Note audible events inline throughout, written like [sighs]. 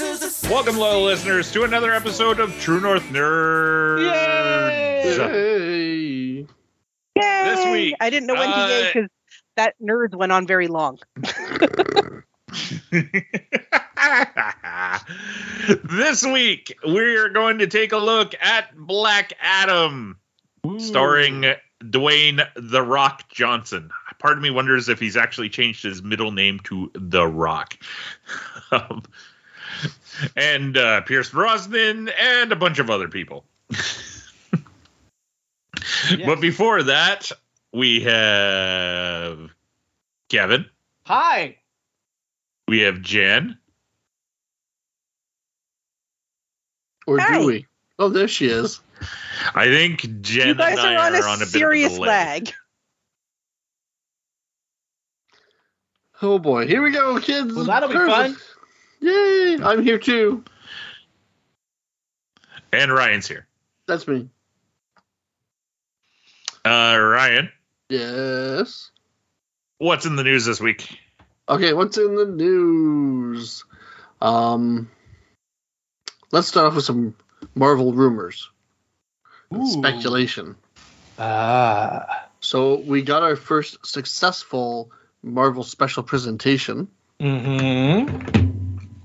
Welcome, loyal listeners, to another episode of True North Nerds. Yay! Yay! This week, I didn't know when uh, to yay because that nerd went on very long. [laughs] this week, we're going to take a look at Black Adam, starring Dwayne The Rock Johnson. Part of me wonders if he's actually changed his middle name to The Rock. [laughs] Um, and uh, Pierce Brosnan and a bunch of other people. [laughs] But before that, we have Kevin. Hi. We have Jen. Or Hi. do we? Oh, there she is. I think Jen you guys and I are on a, on a serious bit of a lag. Oh boy, here we go, kids. Well, that'll be Perfect. fun. Yay! I'm here too. And Ryan's here. That's me. Uh, Ryan, Yes. what's in the news this week? Okay, what's in the news? Um, let's start off with some Marvel rumors, Ooh. speculation. Ah. So we got our first successful Marvel special presentation, Mm-hmm.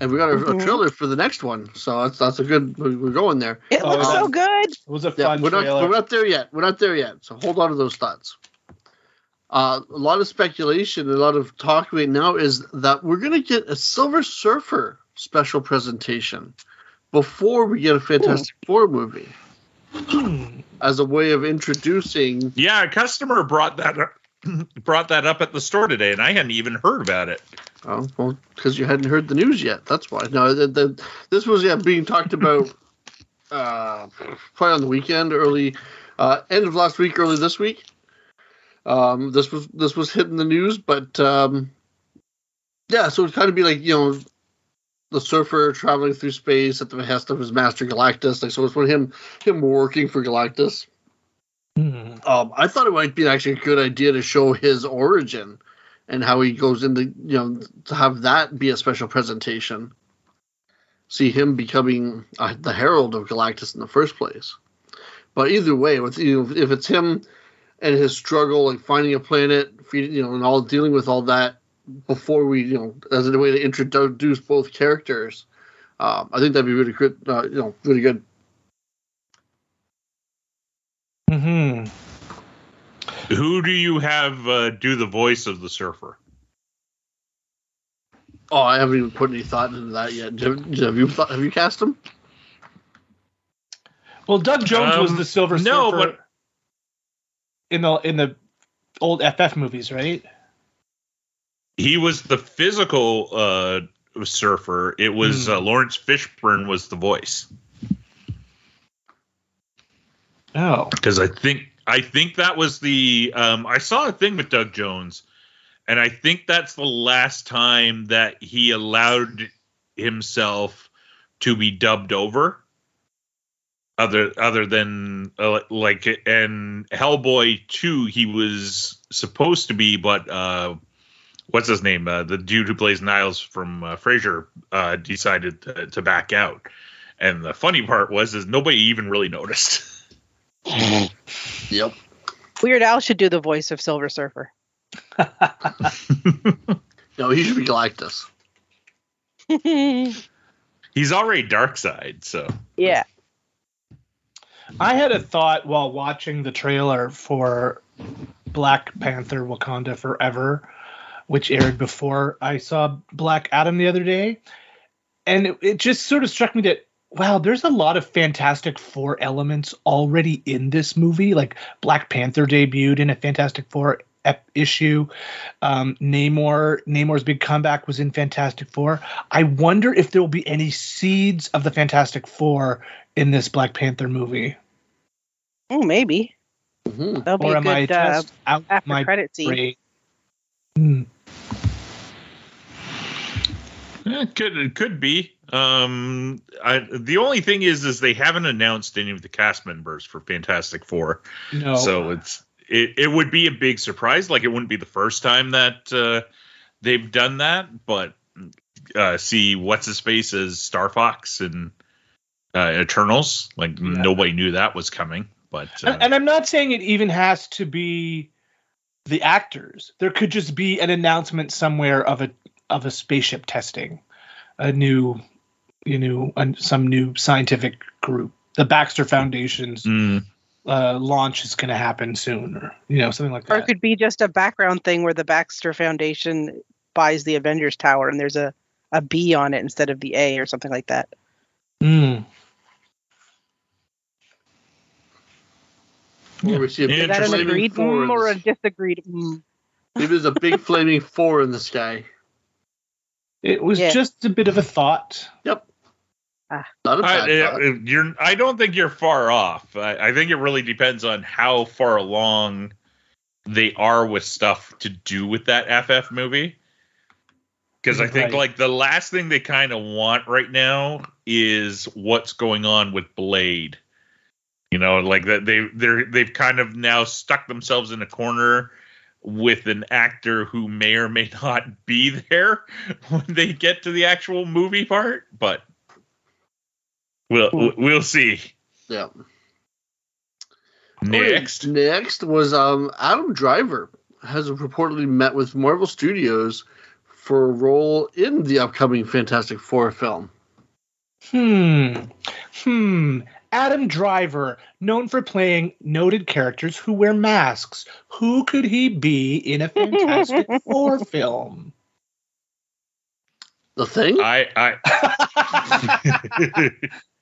And we got a, a Mhm. trailer for the next one. So that's that's a good. we- We're going there. It Oh, looks yeah. so good. It was a Yeah, fun we're not, trailer. we're not there yet. We're not there yet. So hold on to those thoughts. Uh, a lot of speculation, a lot of talk right now is that we're going to get a Silver Surfer special presentation before we get a Fantastic Four movie Hmm. as a way of introducing. Yeah, a customer brought that up, [laughs] brought that up at the store today, and I hadn't even heard about it. Oh, well, because you hadn't heard the news yet. That's why. No, the, the, this was yeah being talked about [laughs] uh, probably on the weekend, early uh, end of last week, early this week. Um, this was this was hitting the news, but um, yeah, so it'd kind of be like you know the surfer traveling through space at the behest of his master Galactus. Like so, it's when him him working for Galactus. Hmm. Um, I thought it might be actually a good idea to show his origin and how he goes into, you know, to have that be a special presentation. See him becoming uh, the herald of Galactus in the first place. But either way, with you know, if it's him and his struggle, like finding a planet, you know, and all dealing with all that before we, you know, as a way to introduce both characters, um, I think that'd be really good. Uh, you know, really good. Mm-hmm. Who do you have uh, do the voice of the surfer? Oh, I haven't even put any thought into that yet. Have, have you thought, have you cast him? Well, Doug Jones was Um, the Silver no, Surfer but- in the in the old FF movies, right? He was the physical uh, surfer. It was Hmm. uh, Laurence Fishburne was the voice Oh. because I think I think that was the um, I saw a thing with Doug Jones, and I think that's the last time that he allowed himself to be dubbed over. Other other than uh, like and Hellboy two, he was supposed to be, but uh, what's his name? Uh, the dude who plays Niles from uh, Frasier uh, decided to, to back out. And the funny part was is nobody even really noticed. [laughs] [laughs] Yep. Weird Al should do the voice of Silver Surfer. [laughs] No, he should be Galactus. [laughs] He's already Darkseid, so yeah. I had a thought while watching the trailer for Black Panther Wakanda Forever, which aired before I saw Black Adam the other day. and it, it just sort of struck me that wow, there's a lot of Fantastic Four elements already in this movie. Like Black Panther debuted in a Fantastic Four ep- issue. Um, Namor, Namor's big comeback was in Fantastic Four. I wonder if there will be any seeds of the Fantastic Four in this Black Panther movie, Oh, maybe Mhm. that'll be or a I good uh, just out after my credit scene. brain? Hmm. Eh, It could it could be. Um, I, the only thing is, is they haven't announced any of the cast members for Fantastic Four, No, so it's it, it would be a big surprise. Like it wouldn't be the first time that uh, they've done that, but uh, see what's his face as Star Fox and uh, Eternals. Like Yeah. nobody knew that was coming, but uh, and, and I'm not saying it even has to be the actors. There could just be an announcement somewhere of a of a spaceship testing, a new, you know, some new scientific group. The Baxter Foundation's mm, uh, launch is going to happen soon, or you know, something like that. Or it could be just a background thing where the Baxter Foundation buys the Avengers Tower and there's a, a B on it instead of the A or something like that. Mm. Or see a Yeah. big Is that an flaming agreed four in mm, or the a disagreed mm? Maybe there's a big flaming four in the sky. It was Yeah. just a bit of a thought. Not a bad I, uh, you're. I don't think you're far off. I, I think it really depends on how far along they are with stuff to do with that FF movie. Because I think Right. like the last thing they kind of want right now is what's going on with Blade. You know, like that they they're they've kind of now stuck themselves in a corner with an actor who may or may not be [laughs] there when they get to the actual movie part, but we'll we'll see. yeah. Next, Next was um Adam Driver has reportedly met with Marvel Studios for a role in the upcoming Fantastic Four film. Hmm. Hmm. Adam Driver, known for playing noted characters who wear masks. Who could he be in a Fantastic [laughs] Four film? The thing? I I [laughs] [laughs]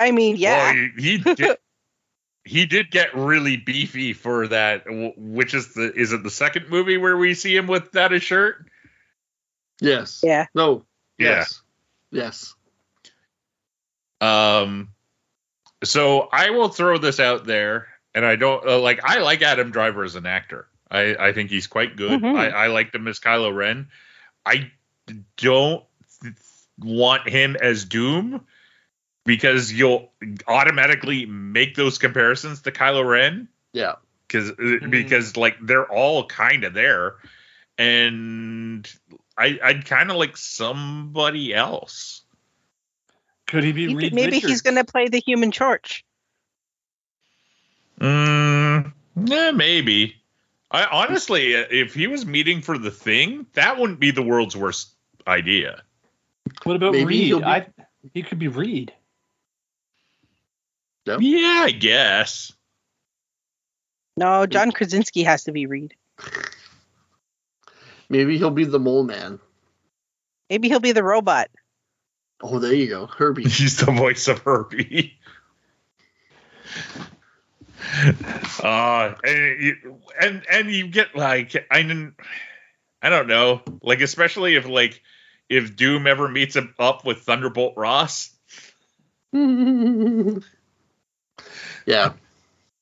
I mean, yeah. well, he, he did [laughs] he did get really beefy for that, which is the is it the second movie where we see him without a shirt? yes. yeah. No. Yeah. Yes. Yes. Um, so I will throw this out there, and I don't uh, like. I like Adam Driver as an actor. I I think he's quite good. Mhm. I I liked him as Kylo Ren. I don't th- want him as Doom because you'll automatically make those comparisons to Kylo Ren Yeah. because uh, mm-hmm. because like they're all kind of there, and I I'd kind of like somebody else. Could he be He Reed could- maybe Richards? he's going to play the Human Torch. Mm, yeah, maybe. I honestly, uh, if he was meeting for the thing, that wouldn't be the world's worst idea. What about Maybe Reed? be- I, he could be Reed. Yep. Yeah, I guess. No, John Krasinski has to be Reed. Maybe he'll be the mole man. Maybe he'll be the robot. Oh, there you go. Herbie. [laughs] He's the voice of Herbie. uh, and you, and and you get like I didn't, I don't know, like especially if like if Doom ever meets him up with Thunderbolt Ross. [laughs] yeah.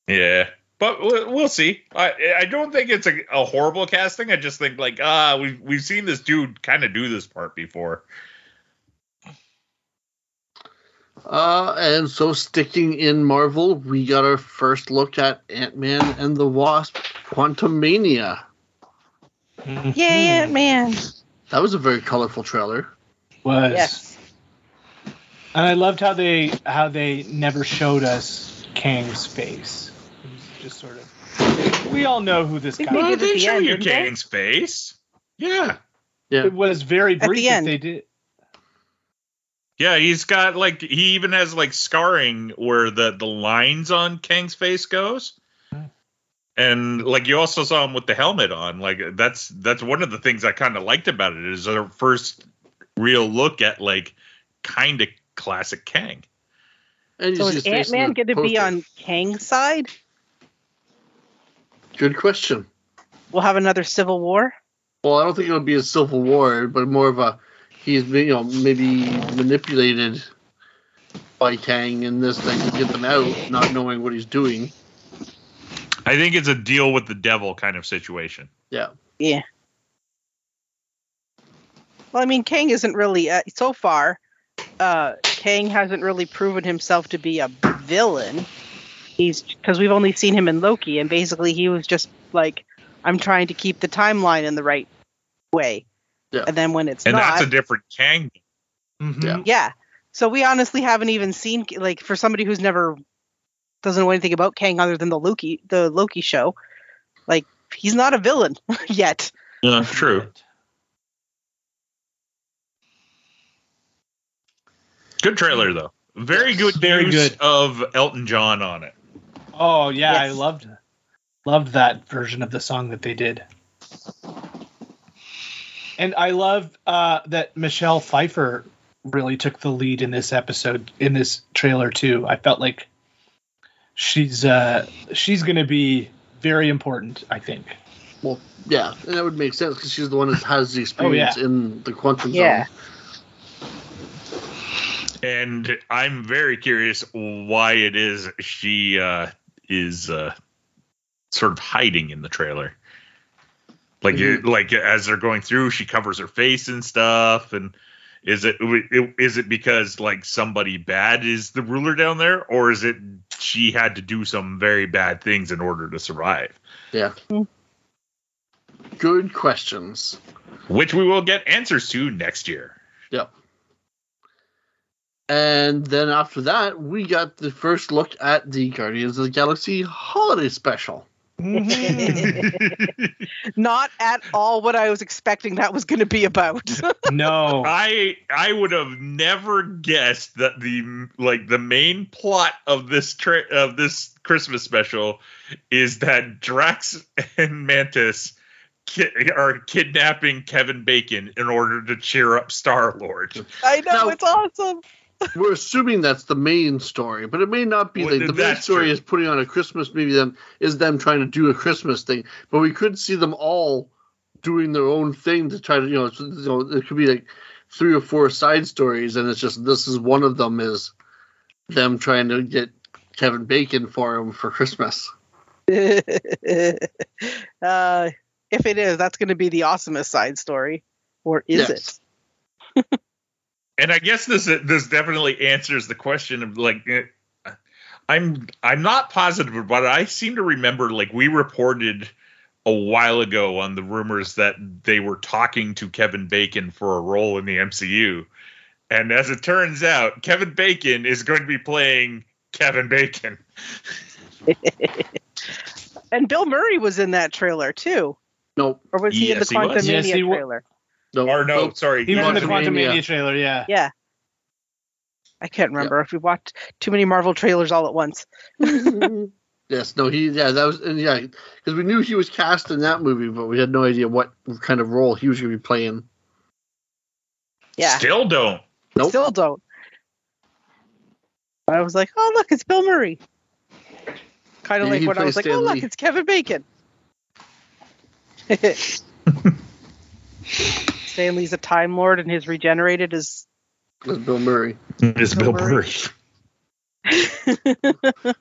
Yeah, but we'll, we'll see. I I don't think it's a, a horrible casting. I just think like ah, we've we've seen this dude kind of do this part before. Uh, and so sticking in Marvel, we got our first look at Ant Man and the Wasp Quantumania. Mhm. Yeah, man. That was a very colorful trailer. Was. Yes. And I loved how they how they never showed us Kang's face. It just sort of. We all know who this guy did Well, is. they the show end, you didn't they? Kang's face. Yeah, Yeah. It was very At the brief. if end. They did. yeah. He's got like he even has like scarring where the the lines on Kang's face goes. And like you also saw him with the helmet on. Like that's that's one of the things I kind of liked about it is our first real look at like kind of classic Kang. And So is Ant Man going to be on Kang's side? Good question. We'll have another civil war. Well, I don't think it'll be a civil war, but more of a he's been, you know maybe manipulated by Kang in this thing to get them out, not knowing what he's doing. I think it's a deal with the devil kind of situation. Yeah, Yeah. Well, I mean, Kang isn't really uh, so far. Uh, Kang hasn't really proven himself to be a villain. He's because we've only seen him in Loki, and basically he was just like, "I'm trying to keep the timeline in the right way." Yeah. And then when it's And not, that's a different Kang. Mhm. Yeah. yeah. So we honestly haven't even seen like for somebody who's never doesn't know anything about Kang other than the Loki the Loki show, like he's not a villain [laughs] yet. Yeah, true. Good trailer though. Very good Very use good. of Elton John on it. Oh yeah, I loved loved that version of the song that they did. And I love uh, that Michelle Pfeiffer really took the lead in this episode in this trailer too. I felt like she's uh, she's going to be very important. I think. well, yeah, and that would make sense because she's the one that has the Oh, yeah. experience in the quantum Yeah. zone. And I'm very curious why it is she uh, is uh, sort of hiding in the trailer. Like, Mhm. it, like as they're going through, she covers her face and stuff. And is it is it because like somebody bad is the ruler down there, or is it she had to do some very bad things in order to survive? Yeah. Hmm. Good questions. Which we will get answers to next year. Yep. And then after that, we got the first look at the Guardians of the Galaxy holiday special. Mm-hmm. [laughs] Not at all what I was expecting that was going to be about. [laughs] no. I I would have never guessed that the like the main plot of this tra- of this Christmas special is that Drax and Mantis ki- are kidnapping Kevin Bacon in order to cheer up Star Lord. I know Now- it's awesome. [laughs] We're assuming that's the main story, but it may not be. Well, Like, the main story true. is putting on a Christmas. Maybe them is them trying to do a Christmas thing, but we could see them all doing their own thing to try to, you know, so- you know, it could be like three or four side stories, and it's just this is one of them is them trying to get Kevin Bacon for him for Christmas. [laughs] uh, if it is, that's going to be the awesomest side story, or is Yes. it? [laughs] And I guess this this definitely answers the question of like eh, I'm I'm not positive, but I seem to remember like we reported a while ago on the rumors that they were talking to Kevin Bacon for a role in the MCU. And as it turns out, Kevin Bacon is going to be playing Kevin Bacon. [laughs] And Bill Murray was in that trailer too, Nope, or was he in the he was. Quantum Yes, Mania he wa- trailer? No, Or no, nope. sorry. He was in the Quantumania trailer. Yeah. Yeah. I can't remember if we watched too many Marvel trailers all at once. [laughs] yes, no, he, yeah, that was, and yeah, because we knew he was cast in that movie, but we had no idea what kind of role he was going to be playing. Yeah, Still don't. Nope. still don't. I was like, oh look, it's Bill Murray. Kind of Yeah, like he when I was plays like, oh look, Lee. it's Kevin Bacon. [laughs] [laughs] Stan Lee's a Time Lord, and his regenerated is Was Bill Murray. It's Bill Murray. [laughs]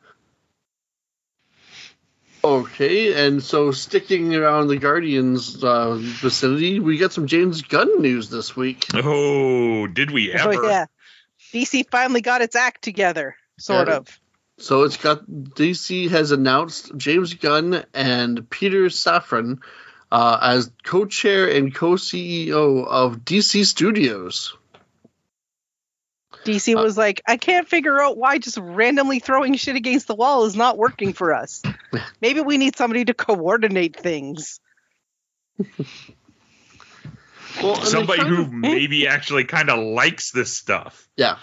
Okay, and so sticking around the Guardians uh, vicinity, we got some James Gunn news this week. Oh, did we ever? oh yeah. DC finally got its act together, sort Yeah. of. So it's got DC has announced James Gunn and Peter Safran uh, as co-chair and co-CEO of DC Studios. DC Uh, was like, I can't figure out why just randomly throwing shit against the wall is not working for us. [laughs] Maybe we need somebody to coordinate things. Well, Somebody who maybe actually kind of likes this stuff. yeah.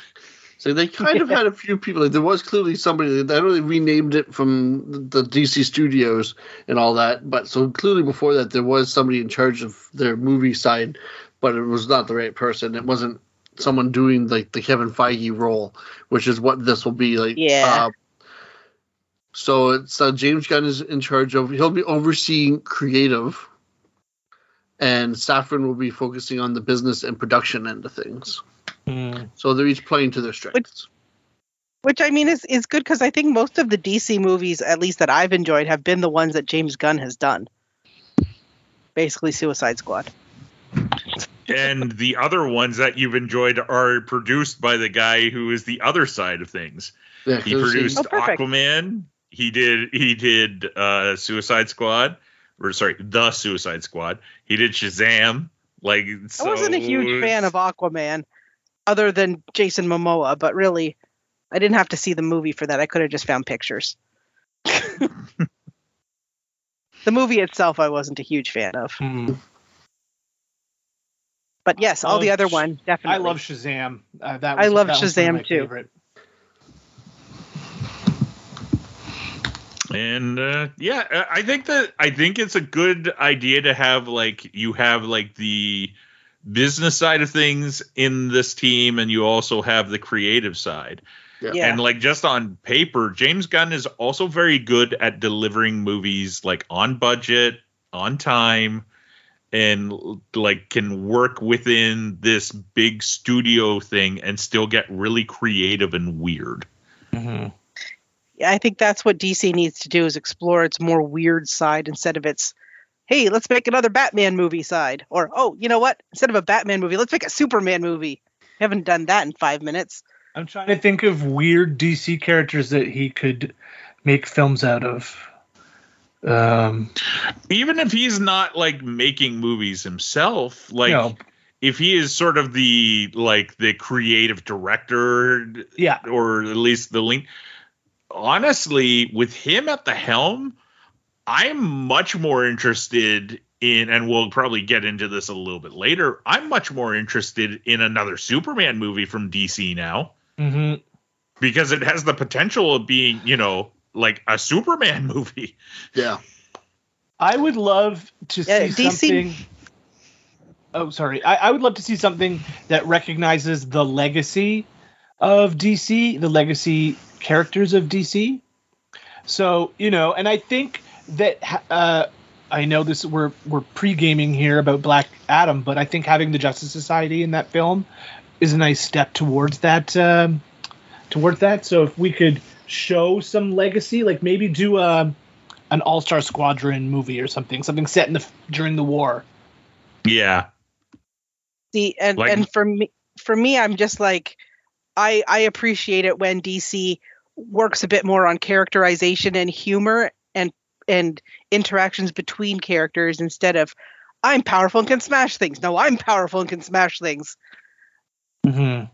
So they kind of [laughs] had a few people. Like there was clearly somebody. I know they renamed it from the DC Studios and all that, but so clearly before that there was somebody in charge of their movie side. but it was not the right person. It wasn't someone doing like the Kevin Feige role, which is what this will be like. Yeah. Uh, so it's uh, James Gunn is in charge of. He'll be overseeing creative, and Safran will be focusing on the business and production end of things. Hmm. So they're each playing to their strengths. Which I mean is is good because I think most of the DC movies, at least that I've enjoyed, have been the ones that James Gunn has done. Basically, Suicide Squad. and the other ones that you've enjoyed are produced by the guy who is the other side of things. Yeah, He 'cause produced Oh. Aquaman. He did he did uh Suicide Squad or sorry, The Suicide Squad. He did Shazam. Like I wasn't a huge fan of Aquaman, other than Jason Momoa, but really, I didn't have to see the movie for that. I could have just found pictures. [laughs] the movie itself, I wasn't a huge fan of, Hmm. but yes, all the other Sh- one I love Shazam. Uh, that I love that was one of Shazam my too. favorite. And uh, yeah, I- I think that I think it's a good idea to have like you have like the business side of things in this team, and you also have the creative side. Yeah. And like just on paper, James Gunn is also very good at delivering movies like on budget, on time, and like can work within this big studio thing and still get really creative and weird. Mhm. Yeah, I think that's what DC needs to do is explore its more weird side instead of its, hey, let's make another Batman movie side, or oh, you know what? Instead of a Batman movie, let's make a Superman movie. Haven't done that in five minutes. I'm trying to think of weird DC characters that he could make films out of. Um, Even if he's not like making movies himself, like No. if he is sort of the like the creative director yeah, or at least the link. Honestly, with him at the helm, I'm much more interested in, and we'll probably get into this a little bit later. I'm much more interested in another Superman movie from DC now hmm because it has the potential of being, you know, like a Superman [laughs] movie. Yeah. I would love to Yeah, see DC something. Oh, sorry. I, I would love to see something that recognizes the legacy of DC, the legacy characters of DC. So you know, and I think that uh, I know this we're we're pre gaming here about Black Adam, but I think having the Justice Society in that film is a nice step towards that. Um, towards that. So if we could show some legacy, like maybe do a an All Star Squadron movie or something, something set in the during the war. Yeah. See, and Like- and for me, for me, I'm just like, I I appreciate it when DC works a bit more on characterization and humor and and interactions between characters instead of I'm powerful and can smash things. No, I'm powerful and can smash things. Mm-hmm.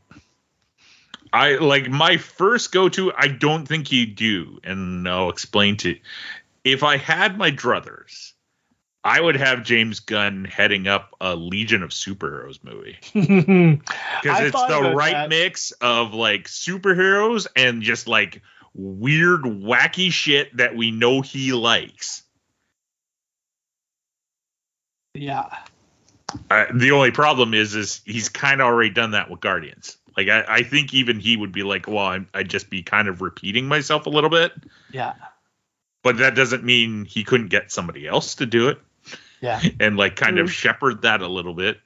I like my first go to, I don't think you do, and I'll explain to if I had my druthers, I would have James Gunn heading up a Legion of Superheroes movie. [laughs] Because it's the right that. mix of like superheroes and just like weird, wacky shit that we know he likes. yeah. Uh, the only problem is, is he's kind of already done that with Guardians. Like I, I think even he would be like, well, I'm, I'd just be kind of repeating myself a little bit. Yeah. but that doesn't mean he couldn't get somebody else to do it Yeah. [laughs] and like kind of shepherd that a little bit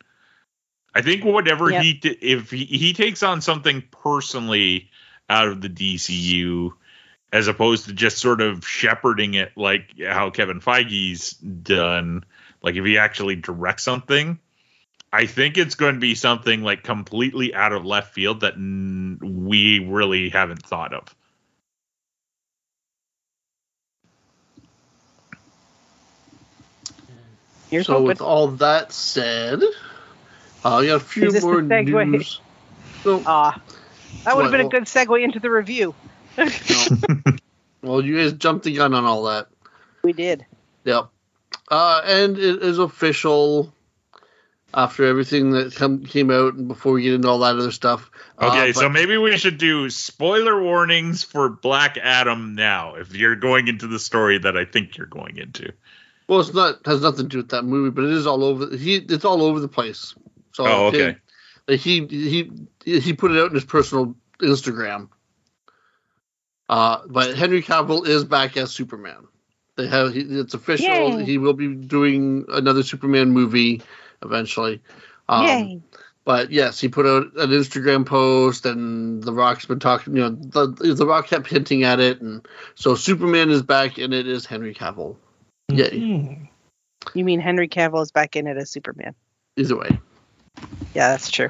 i think whatever Yep. he if he, he takes on something personally out of the dcu as opposed to just sort of shepherding it like how kevin feige's done like if he actually directs something i think it's going to be something like completely out of left field that mm, we really haven't thought of Here's so with all that said, uh, we got a few Is this the more segue? news. No, Ah, that would have What, been a good segue into the review. [laughs] well, you guys jumped the gun on all that. We did. Yep. Uh, and it is official after everything that come, came out and before we get into all that other stuff. Uh, Okay, but- so maybe we should do spoiler warnings for Black Adam now if you're going into the story that I think you're going into. well, it's not has nothing to do with that movie, but it is all over. He it's all over the place. So Oh, okay. Like, he he he put it out in his personal Instagram. Uh, but Henry Cavill is back as Superman. They have he, it's official. Yay. He will be doing another Superman movie eventually. Um, Yay! But yes, he put out an Instagram post, and The Rock's been talking. You know, the The Rock kept hinting at it, and so Superman is back, and it is Henry Cavill. Yay! Hmm. You mean Henry Cavill is back in it as Superman? Either way, Yeah, that's true.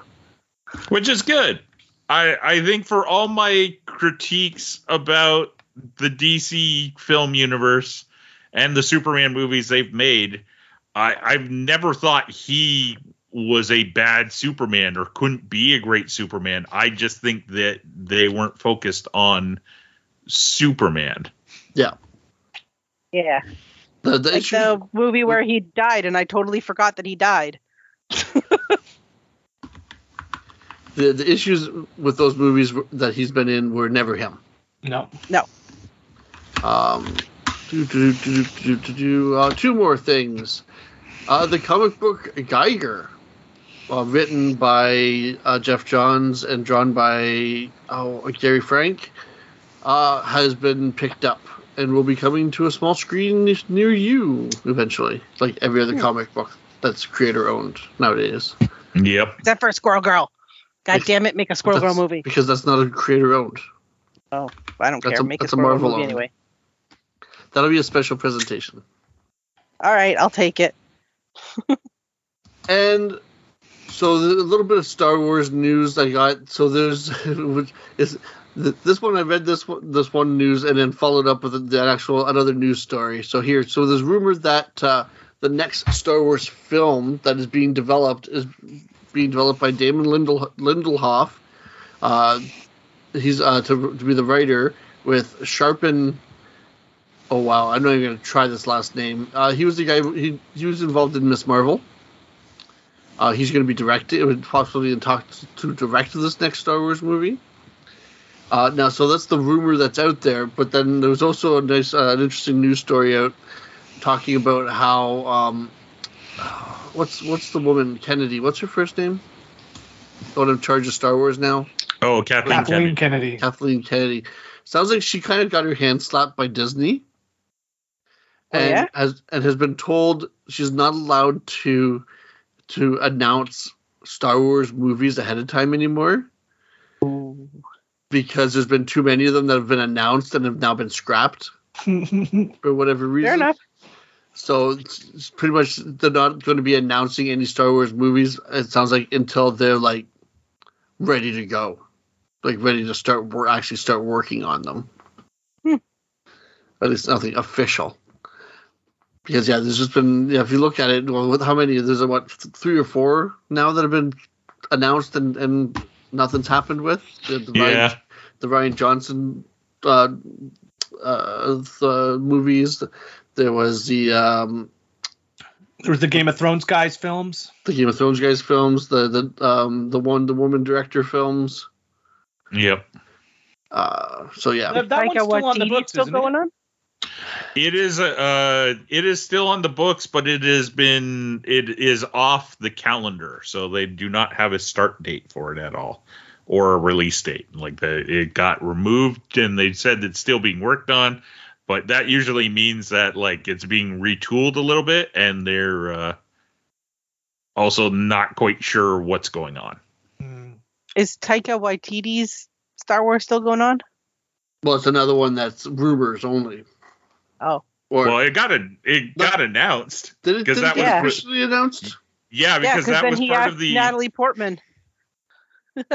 which is good. I I think for all my critiques about the DC film universe and the Superman movies they've made, I I've never thought he was a bad Superman or couldn't be a great Superman. I just think that they weren't focused on Superman. Yeah, the, the like issue. the movie where he died, and I totally forgot that he died. The, the issues with those movies that he's been in were never him. No. No. Um, do, do, do, do, do, do, do, uh, two more things. Uh, the comic book Geiger, uh, written by uh, Geoff Johns and drawn by oh, Gary Frank, uh, has been picked up and will be coming to a small screen near you eventually, like every other Hmm. comic book that's creator owned nowadays. Yep. Except for Squirrel Girl. God damn it, make a Squirrel Girl movie. because that's not a creator owned. Oh, I don't that's care. a- make a that's a Squirrel Marvel movie owned. anyway. That'll be a special presentation. All right, I'll take it. [laughs] And so the, a little bit of Star Wars news I got. So there's [laughs] which is this one I read this one, this one news and then followed up with the actual another news story. So here, so there's rumor that uh, the next Star Wars film that is being developed is being developed by Damon Lindel, Lindelof. Uh, he's uh, to, to be the writer with Sharmeen. Oh wow, I'm not even gonna try this last name. Uh, he was the guy. He he was involved in Miss Marvel. Uh, he's going to be directing, possibly in talks to direct this next Star Wars movie. Uh, now, so that's the rumor that's out there. But then there was also a nice, uh, an interesting news story out talking about how um, what's what's the woman Kennedy? What's her first name? The one in charge of Star Wars now, Oh, Kathleen, Kathleen Kennedy. Kennedy. Kathleen Kennedy. Sounds like she kind of got her hand slapped by Disney. Oh, and yeah? has and has been told she's not allowed to to announce Star Wars movies ahead of time anymore because there's been too many of them that have been announced and have now been scrapped [laughs] for whatever reason. Fair enough. So it's, it's pretty much they're not going to be announcing any Star Wars movies. It sounds like until they're like ready to go, like ready to start wor- actually start working on them. Hmm. But it's nothing official. Because yeah, there's just been yeah. If you look at it, well, with how many? There's a, what three or four now that have been announced and and nothing's happened with. The, the Ryan, Yeah. the Rian Johnson uh, uh, the movies. There was the um, There was the Game of Thrones guys films. the Game of Thrones guys films, the the um, the one the woman director films. Yep. Uh, so yeah, That, that one's still on the books, still isn't going it? on? It is uh it is still on the books, but it has been it is off the calendar, so they do not have a start date for it at all, or a release date. Like the it got removed, and they said it's still being worked on, but that usually means that like it's being retooled a little bit, and they're uh, also not quite sure what's going on. Hmm. Is Taika Waititi's Star Wars still going on? well, it's another one that's rumors only. Oh, Or Well, it got a it got announced. did it, 'cause did that it get was- officially announced? Yeah, yeah, because because that then was he part asked of the Natalie Portman. [laughs]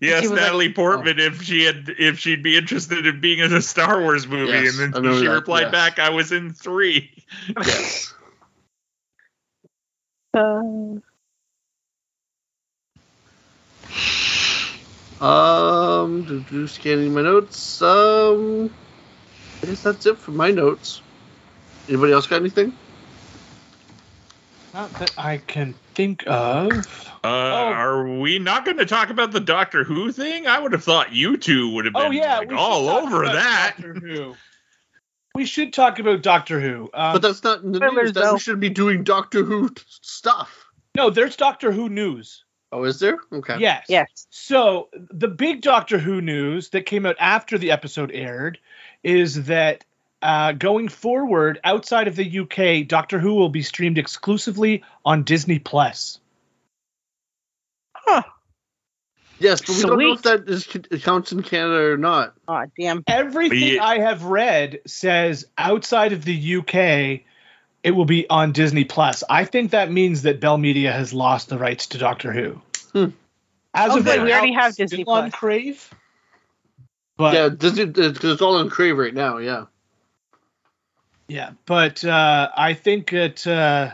Yes, She was like- Natalie Portman. If she had, if she'd be interested in being in a Star Wars movie, Yes, and then she that, replied yes. back, "I was in three. Yes. [laughs] Uh, Um, do, do, scanning my notes. Um, I guess that's it for my notes. Anybody else got anything? Not that I can think of. Uh, Are we not going to talk about the Doctor Who thing? I would have thought you two would have been Oh yeah, like, we should all over that. Doctor Who. We should talk about Doctor Who. Um, But that's not in the news. That though. we should be doing Doctor Who t- stuff. No, there's Doctor Who news. Oh, is there? Okay. Yes. Yes. So the big Doctor Who news that came out after the episode aired is that uh, going forward, outside of the UK, Doctor Who will be streamed exclusively on Disney Plus. Huh. Yes, but we don't know if Sweet. that is, counts in Canada or not. Oh, damn. Everything Yeah. I have read says outside of the UK, it will be on Disney Plus. I think that means that Bell Media has lost the rights to Doctor Who. Hmm. As Oh, of good, right we already have it's still Disney on Crave. But yeah, Disney because it's all on Crave right now. Yeah. Yeah, but uh, I think that uh,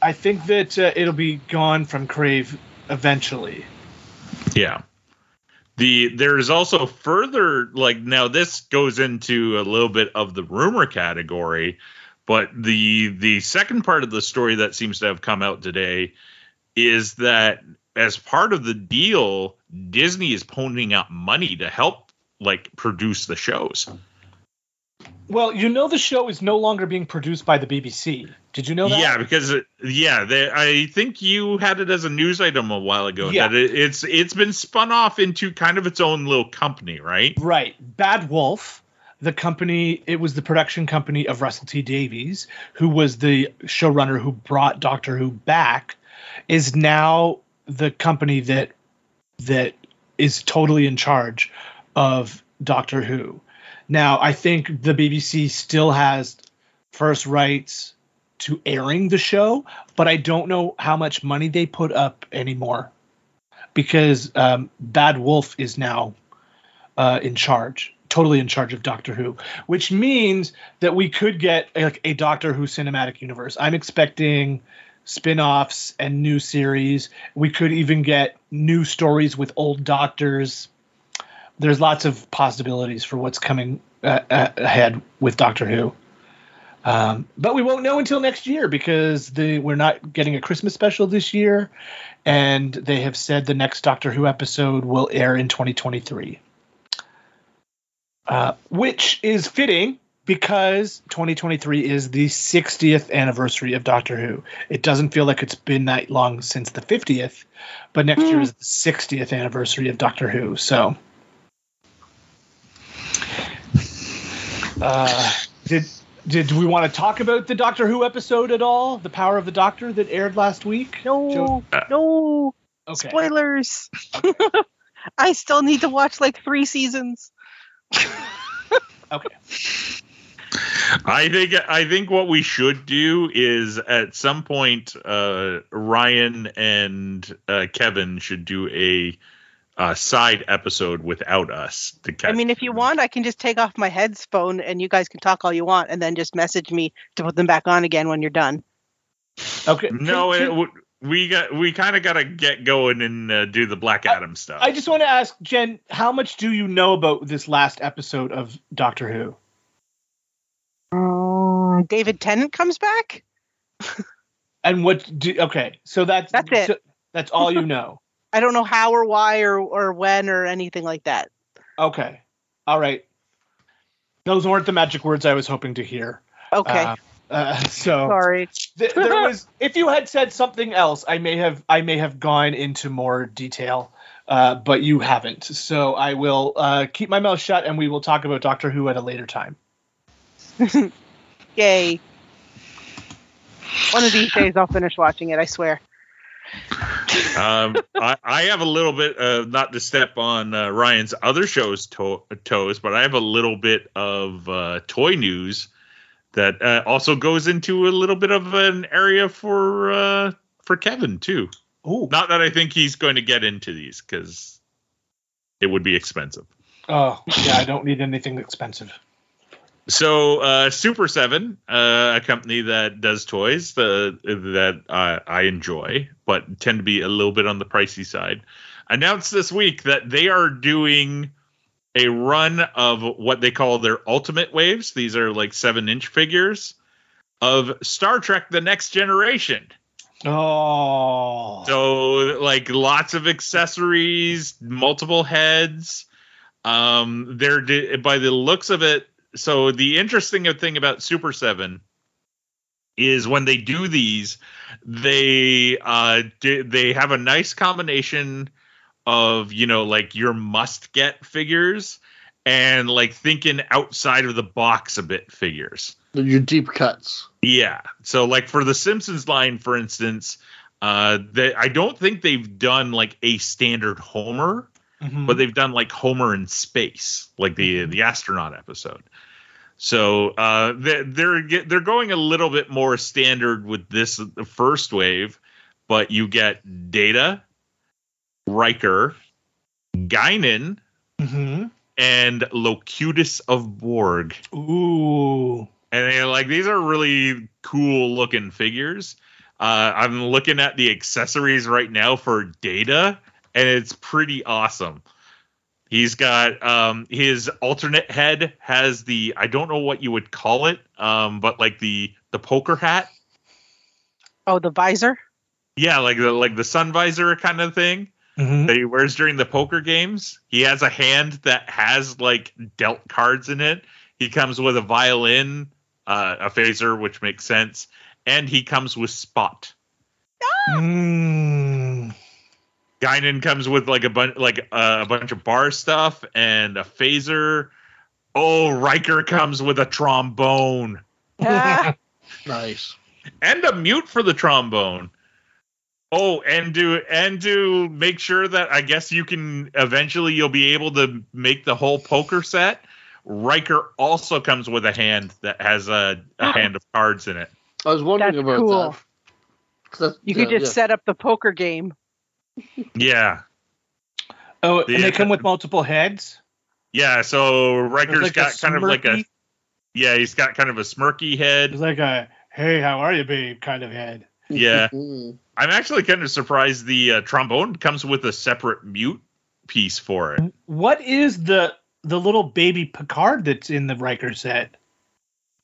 I think that uh, it'll be gone from Crave eventually. Yeah. The there's also further like now this goes into a little bit of the rumor category, but the the second part of the story that seems to have come out today is that as part of the deal, Disney is ponying out money to help like produce the shows. Well, you know the show is no longer being produced by the BBC. Did you know that? Yeah, because it, yeah, they, I think you had it as a news item a while ago Yeah. that it, it's it's been spun off into kind of its own little company, right? Right. Bad Wolf, the company, it was the production company of Russell T Davies, who was the showrunner who brought Doctor Who back, is now the company that that is totally in charge of Doctor Who. Now, I think the BBC still has first rights to airing the show, but I don't know how much money they put up anymore because um, Bad Wolf is now uh, in charge, totally in charge of Doctor Who, which means that we could get like a Doctor Who cinematic universe. I'm expecting spin-offs and new series. We could even get new stories with old doctors. There's lots of possibilities for what's coming uh, uh, ahead with Doctor Who. Um, but we won't know until next year because the we're not getting a Christmas special this year, and they have said the next Doctor Who episode will air in 2023, uh, which is fitting because 2023 is the 60th anniversary of Doctor Who. It doesn't feel like it's been that long since the 50th, but next year is the 60th anniversary of Doctor Who. So, uh, did did we want to talk about the Doctor Who episode at all? The Power of the Doctor that aired last week? No, Joe- no Okay. spoilers. [laughs] I still need to watch like three seasons. [laughs] Okay. I think I think what we should do is at some point uh, Ryan and uh, Kevin should do a uh, side episode without us to catch. I mean, if you want, I can just take off my headphone and you guys can talk all you want, and then just message me to put them back on again when you're done. Okay. no, Can- it, can- w- we got we kind of got to get going and uh, do the Black Adam stuff. I just want to ask Jen, how much do you know about this last episode of Doctor Who? Um, David Tennant comes back. And what do okay, so that's That's it. so that's all you know. [laughs] I don't know how or why or or when or anything like that. Okay. All right. Those weren't the magic words I was hoping to hear. Okay, Uh, uh, [laughs] so sorry. th- there was [laughs] if you had said something else, I may have I may have gone into more detail. Uh, but you haven't. So I will uh, keep my mouth shut and we will talk about Doctor Who at a later time. [laughs] Yay. One of these days I'll finish watching it. I swear. Um, I, I have a little bit, uh, not to step on uh, Ryan's other show's to- toes, but I have a little bit of uh, toy news that uh, also goes into a little bit of an area for uh, for Kevin too. Ooh. Not that I think he's going to get into these because it would be expensive. Oh, yeah, I don't need anything expensive. So, uh, Super Seven, uh, a company that does toys uh, that uh, I enjoy, but tend to be a little bit on the pricey side, announced this week that they are doing a run of what they call their Ultimate Waves. These are like seven inch figures of Star Trek: The Next Generation. Oh. So like lots of accessories, multiple heads. Um, they're by the looks of it. So the interesting thing about Super Seven is when they do these, they uh d- they have a nice combination of you know like your must get figures and like thinking outside of the box a bit figures. Your deep cuts. Yeah. So like for the Simpsons line, for instance, uh, they, I don't think they've done like a standard Homer, Mhm. but they've done like Homer in space, like the the astronaut episode. So uh, they- they're they're going a little bit more standard with this the first wave, but you get Data, Riker, Guinan, Mhm. and Locutus of Borg. Ooh. and they're like these are really cool looking figures uh, i'm looking at the accessories right now for data and it's pretty awesome he's got um, his alternate head has the i don't know what you would call it um, but like the the poker hat Oh, the visor. yeah like the like the sun visor kind of thing Mhm. that he wears during the poker games. He has a hand that has like dealt cards in it. He comes with a violin, uh, a phaser, which makes sense, and he comes with Spot. Mm. Guinan comes with like a bunch, like uh, a bunch of bar stuff and a phaser. Oh, Riker comes with a trombone Ah, [laughs] Nice. and a mute for the trombone. Oh, and to and to make sure that I guess you can eventually you'll be able to make the whole poker set. Riker also comes with a hand that has a, a hand of cards in it. I was wondering That's about cool. that. 'Cause that's- you could just yeah. set up the poker game. Yeah, Oh, and Yeah. they come with multiple heads. yeah. So There's Riker's like got kind of like a yeah, he's got kind of a smirky head. It's like a "Hey, how are you, babe?" kind of head. Yeah. [laughs] Mm. I'm actually kind of surprised the uh, trombone comes with a separate mute piece for it. What is the the little baby Picard that's in the Riker set?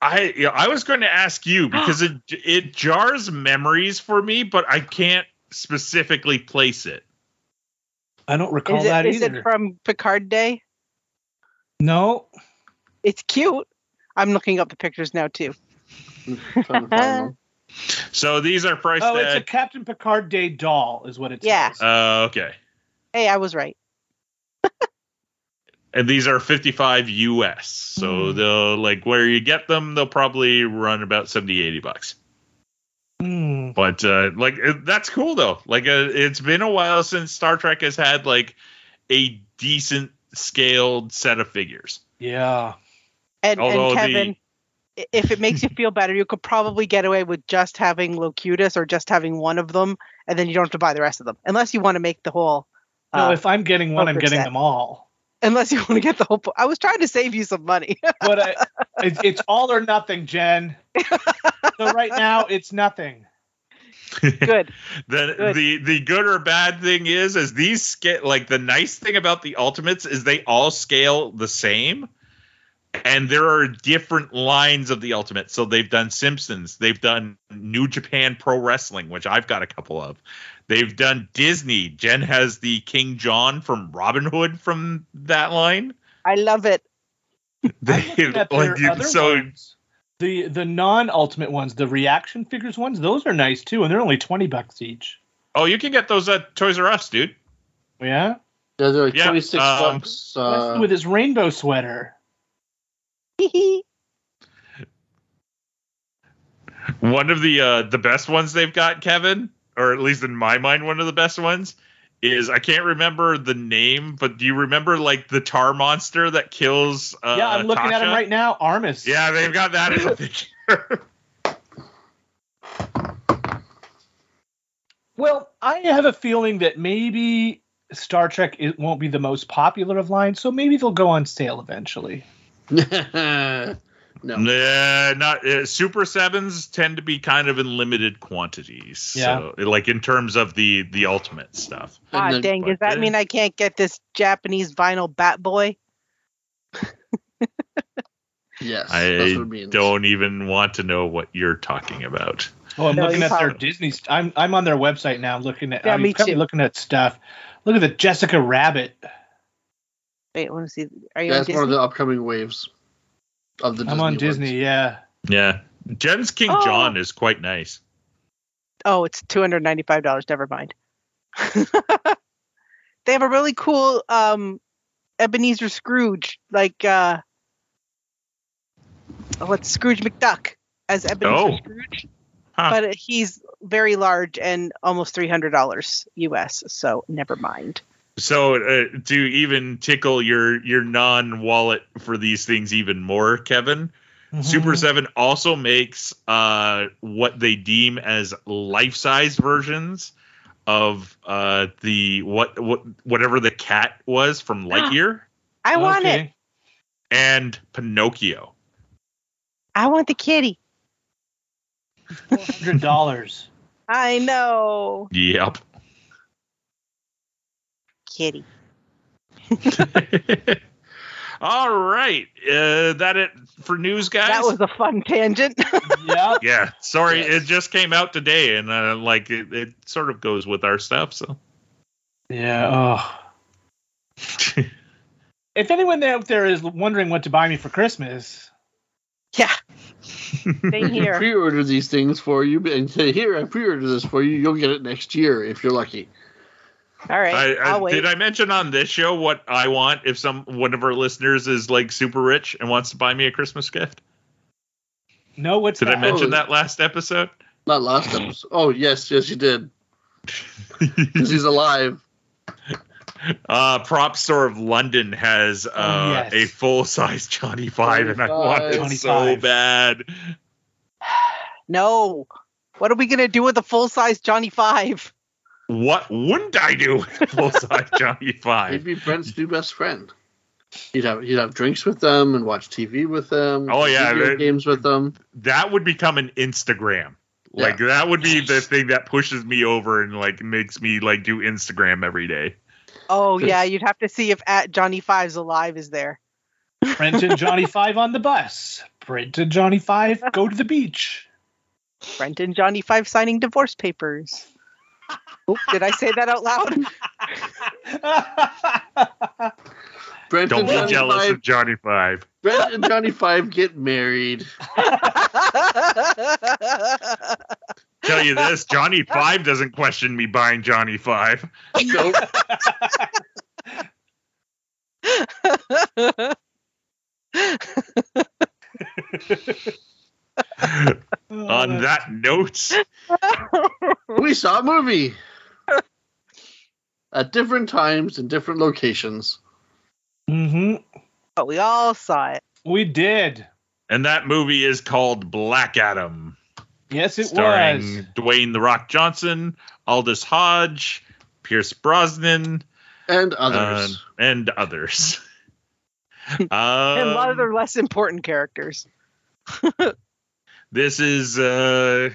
I I was going to ask you because it [gasps] it jars memories for me, but I can't specifically place it. I don't recall Is that it, is either. Is it from Picard Day? no. It's cute. I'm looking up the pictures now too. Trying to find them. So these are priced Oh, it's a. Captain Picard Day doll, is what it's. Yeah. says. Uh, okay, Hey, I was right. and these are 55 US. So Hmm. they'll like where you get them, they'll probably run about 70, 80 bucks. Hmm. But uh, like it- that's cool though. Like uh, it's been a while since Star Trek has had like a decent scaled set of figures. Yeah. And, Although and Kevin, i if it makes you feel better, you could probably get away with just having Locutus or just having one of them, and then you don't have to buy the rest of them, unless you want to make the whole. No, uh, if I'm getting one, I'm getting set. them all. Unless you want to get the whole. po- I was trying to save you some money. [laughs] But I, it's, it's all or nothing, Jen. So right now, it's nothing. [laughs] Good. the Good. the the good or bad thing is is these scale like the nice thing about the ultimates is they all scale the same and there are different lines of the ultimate so they've done simpsons they've done new japan pro wrestling which i've got a couple of they've done disney jen has the king john from robin hood from that line I love it. [laughs] I'm they looking [laughs] like you- other so ones. The the non ultimate ones, the reaction figures ones, those are nice too, and they're only twenty bucks each. oh you can get those at toys r us dude Yeah, Yeah, they're like Yeah, 26 um, bucks. Uh, with his rainbow sweater. [laughs] One of the uh, the best ones they've got, Kevin, or at least in my mind, one of the best ones is I can't remember the name, but do you remember like the tar monster that kills? Uh, yeah, I'm looking at him right now. Armus. Yeah, they've got that as [laughs] a picture. Well, I have a feeling that maybe Star Trek it won't be the most popular of lines, so maybe they'll go on sale eventually. [laughs] no. Nah, not uh, Super Sevens tend to be kind of in limited quantities. Yeah. So, like in terms of the the ultimate stuff. And Ah, then- dang! Does that but, mean I can't get this Japanese vinyl Bat Boy? Yes. that's I what it means. don't even want to know what you're talking about. Oh, I'm No, looking you at their probably- Disney. St- I'm I'm on their website now. looking at. Yeah, I'm me too. Looking at stuff. Look at the Jessica Rabbit. Wait, I want to see. Are you Yeah, on it's one of the upcoming waves of the Disney I'm on ones. Disney. Yeah. Yeah. Jen's King Oh. John is quite nice. Oh, it's two hundred ninety-five dollars. Never mind. [laughs] they have a really cool um, Ebenezer Scrooge, like uh, what's Scrooge McDuck as Ebenezer Oh. Scrooge, Huh. but he's very large and almost three hundred dollars US. So never mind. So uh, to even tickle your your non wallet for these things even more, Kevin, Super Seven also makes uh, what they deem as life size versions of uh, the what what whatever the cat was from Lightyear I want it. And Pinocchio. I want the kitty. Hundred dollars. [laughs] I know, Yep. Kitty. [laughs] All right, uh, that it for news, guys. That was a fun tangent. [laughs] yeah. yeah. Sorry, Yes. it just came out today, and uh, like it, it sort of goes with our stuff. So Yeah. Oh. [laughs] If anyone out there is wondering what to buy me for Christmas, yeah. Same here. Pre-order these things for you and say, "Here, I pre-order this for you. You'll get it next year if you're lucky." All right. I, I, I'll wait. did I mention on this show what I want if some one of our listeners is like super rich and wants to buy me a Christmas gift? no, what's Did I that? mention Oh. that last episode? Not last episode. Oh yes, yes you did. [laughs] Because he's alive. Uh, Prop Store of London has uh, Oh, yes. a full size Johnny Five, and I want it so bad. [sighs] No. What are we gonna do with a full size Johnny Five? What wouldn't I do with [laughs] full size Johnny He'd Five? be Brent's new best friend. He'd have he'd have drinks with them and watch TV with them. Oh, yeah, video that- games with them. That would become an Instagram. Like that would be the thing that pushes me over and like makes me like do Instagram every day. Oh yeah, you'd have to see if at Johnny Five's alive is there. Brent and Johnny Five on the bus. Brent and Johnny Five go to the beach. Brent and Johnny Five signing divorce papers. Oop, did I say that out loud? [laughs] Brent Don't be Johnny jealous Five. of Johnny Five. Brent and Johnny Five get married. Tell you this, Johnny Five doesn't question me buying Johnny Five. Nope. On that note, we saw a movie at different times in different locations. hmm but we all saw it. We did. and that movie is called Black Adam, Yes, it starring was. Dwayne the Rock Johnson, Aldis Hodge, Pierce Brosnan, And uh, others. and others. [laughs] and a lot of Um, their less important characters. [laughs] This is uh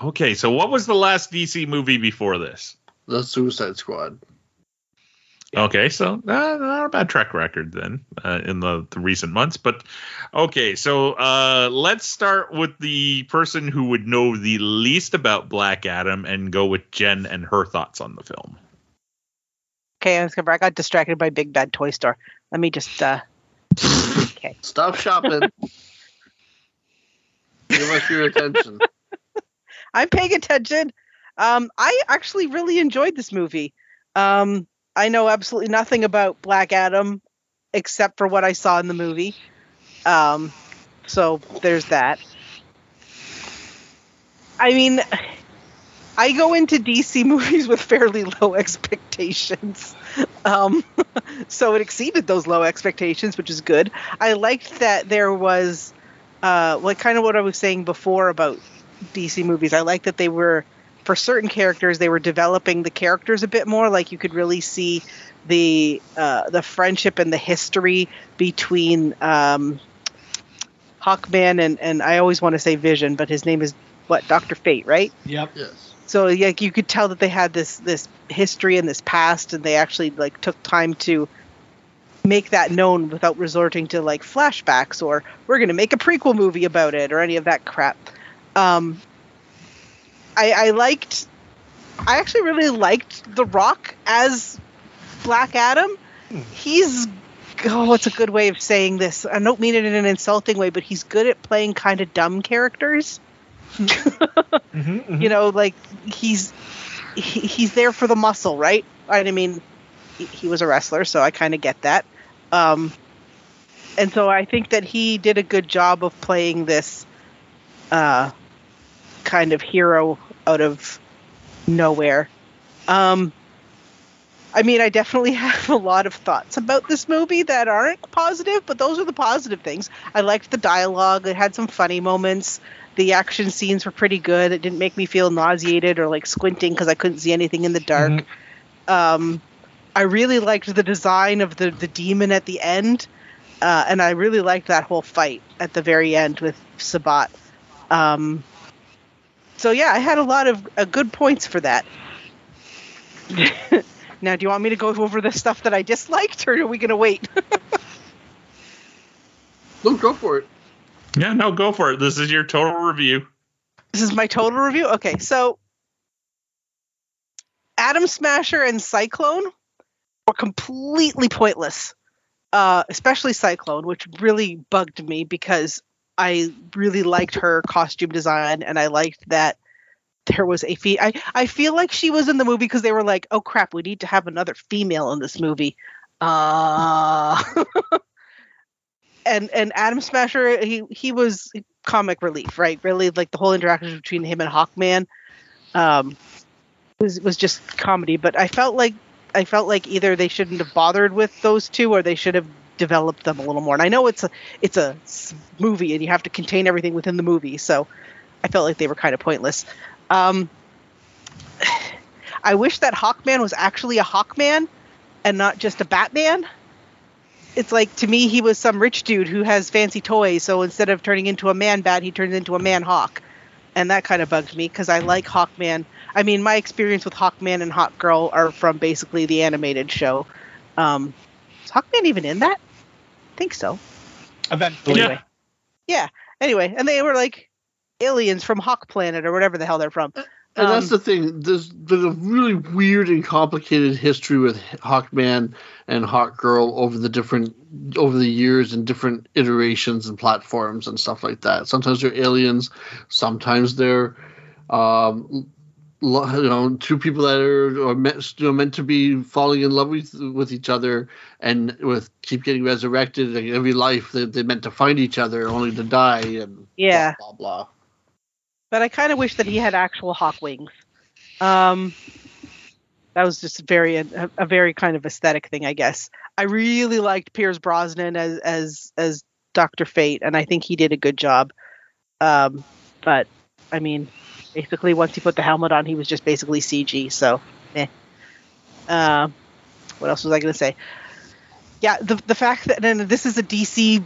okay. So, what was the last DC movie before this? The Suicide Squad. Okay, so uh, not a bad track record then uh, in the, the recent months. But okay, so uh, let's start with the person who would know the least about Black Adam and go with Jen and her thoughts on the film. Okay, I was gonna- I got distracted by Big Bad Toy Store. Let me just uh okay. [laughs] Stop shopping. [laughs] Give us your attention. I'm paying attention. Um, I actually really enjoyed this movie. Um, I know absolutely nothing about Black Adam except for what I saw in the movie. Um, so there's that. I mean, I go into DC [laughs] movies with fairly low expectations. Um, [laughs] so it exceeded those low expectations, which is good. I liked that there was, uh, like kind of what I was saying before about DC movies. I like that they were, for certain characters, they were developing the characters a bit more. Like you could really see the uh, the friendship and the history between um, Hawkman and and I always want to say Vision, but his name is what Doctor Fate, right? Yep. Yes. So like you could tell that they had this this history and this past, and they actually like took time to make that known without resorting to like flashbacks or we're going to make a prequel movie about it or any of that crap. Um, I, I liked, I actually really liked The Rock as Black Adam. He's oh, what's a good way of saying this? I don't mean it in an insulting way, but he's good at playing kind of dumb characters. [laughs] Mhm, mhm. You know, like he's he, he's there for the muscle, right? I mean, he, he was a wrestler, so I kind of get that. Um, and so I think that he did a good job of playing this uh, kind of hero out of nowhere. Um, I mean, I definitely [laughs] have a lot of thoughts about this movie that aren't positive, but those are the positive things. I liked the dialogue. It had some funny moments. The action scenes were pretty good. It didn't make me feel nauseated or like squinting because I couldn't see anything in the dark. Mhm. Um, I really liked the design of the the demon at the end, uh, and I really liked that whole fight at the very end with Sabbac. Um, so yeah, I had a lot of uh, good points for that. [laughs] now, do you want me to go over the stuff that I disliked, or are we gonna wait? [laughs] No, go for it. Yeah, no, go for it. This is your total review. this is my total review. Okay, so Atom Smasher and Cyclone were completely pointless, uh, especially Cyclone, which really bugged me because I really liked her costume design and I liked that there was a fe- I, I feel like she was in the movie because they were like, oh crap, we need to have another female in this movie. Uh [laughs] and and Atom Smasher, he he was comic relief, right? Really, like the whole interaction between him and Hawkman, um, was was just comedy. But I felt like I felt like either they shouldn't have bothered with those two, or they should have developed them a little more. And I know it's a it's a movie, and you have to contain everything within the movie, so I felt like they were kind of pointless. Um, [sighs] I wish that Hawkman was actually a Hawkman and not just a Batman. It's like to me he was some rich dude who has fancy toys so instead of turning into a man bat he turns into a man hawk. And that kind of bugged me because i like hawkman. I mean my experience with hawkman and hawk girl are from basically the animated show. Um is hawkman even in that think so Eventually. anyway yeah anyway and they were like aliens from hawk planet or whatever the hell they're from And Um, that's the thing. There's been a really weird and complicated history with Hawkman and Hawkgirl over the different over the years and different iterations and platforms and stuff like that. Sometimes they're aliens, sometimes they're um, lo- you know two people that are, are meant, you know, meant to be falling in love with with each other and with keep getting resurrected. Like every life they they meant to find each other only to die and Yeah. blah blah blah. but I kind of wish that he had actual hawk wings. Um, that was just very a, a very kind of aesthetic thing, I guess. I really liked Pierce Brosnan as as as Doctor Fate, and I think he did a good job. Um, but I mean, basically, once he put the helmet on, he was just basically CG. So, eh. Uh, what else was I going to say? Yeah, the the fact that and this is a DC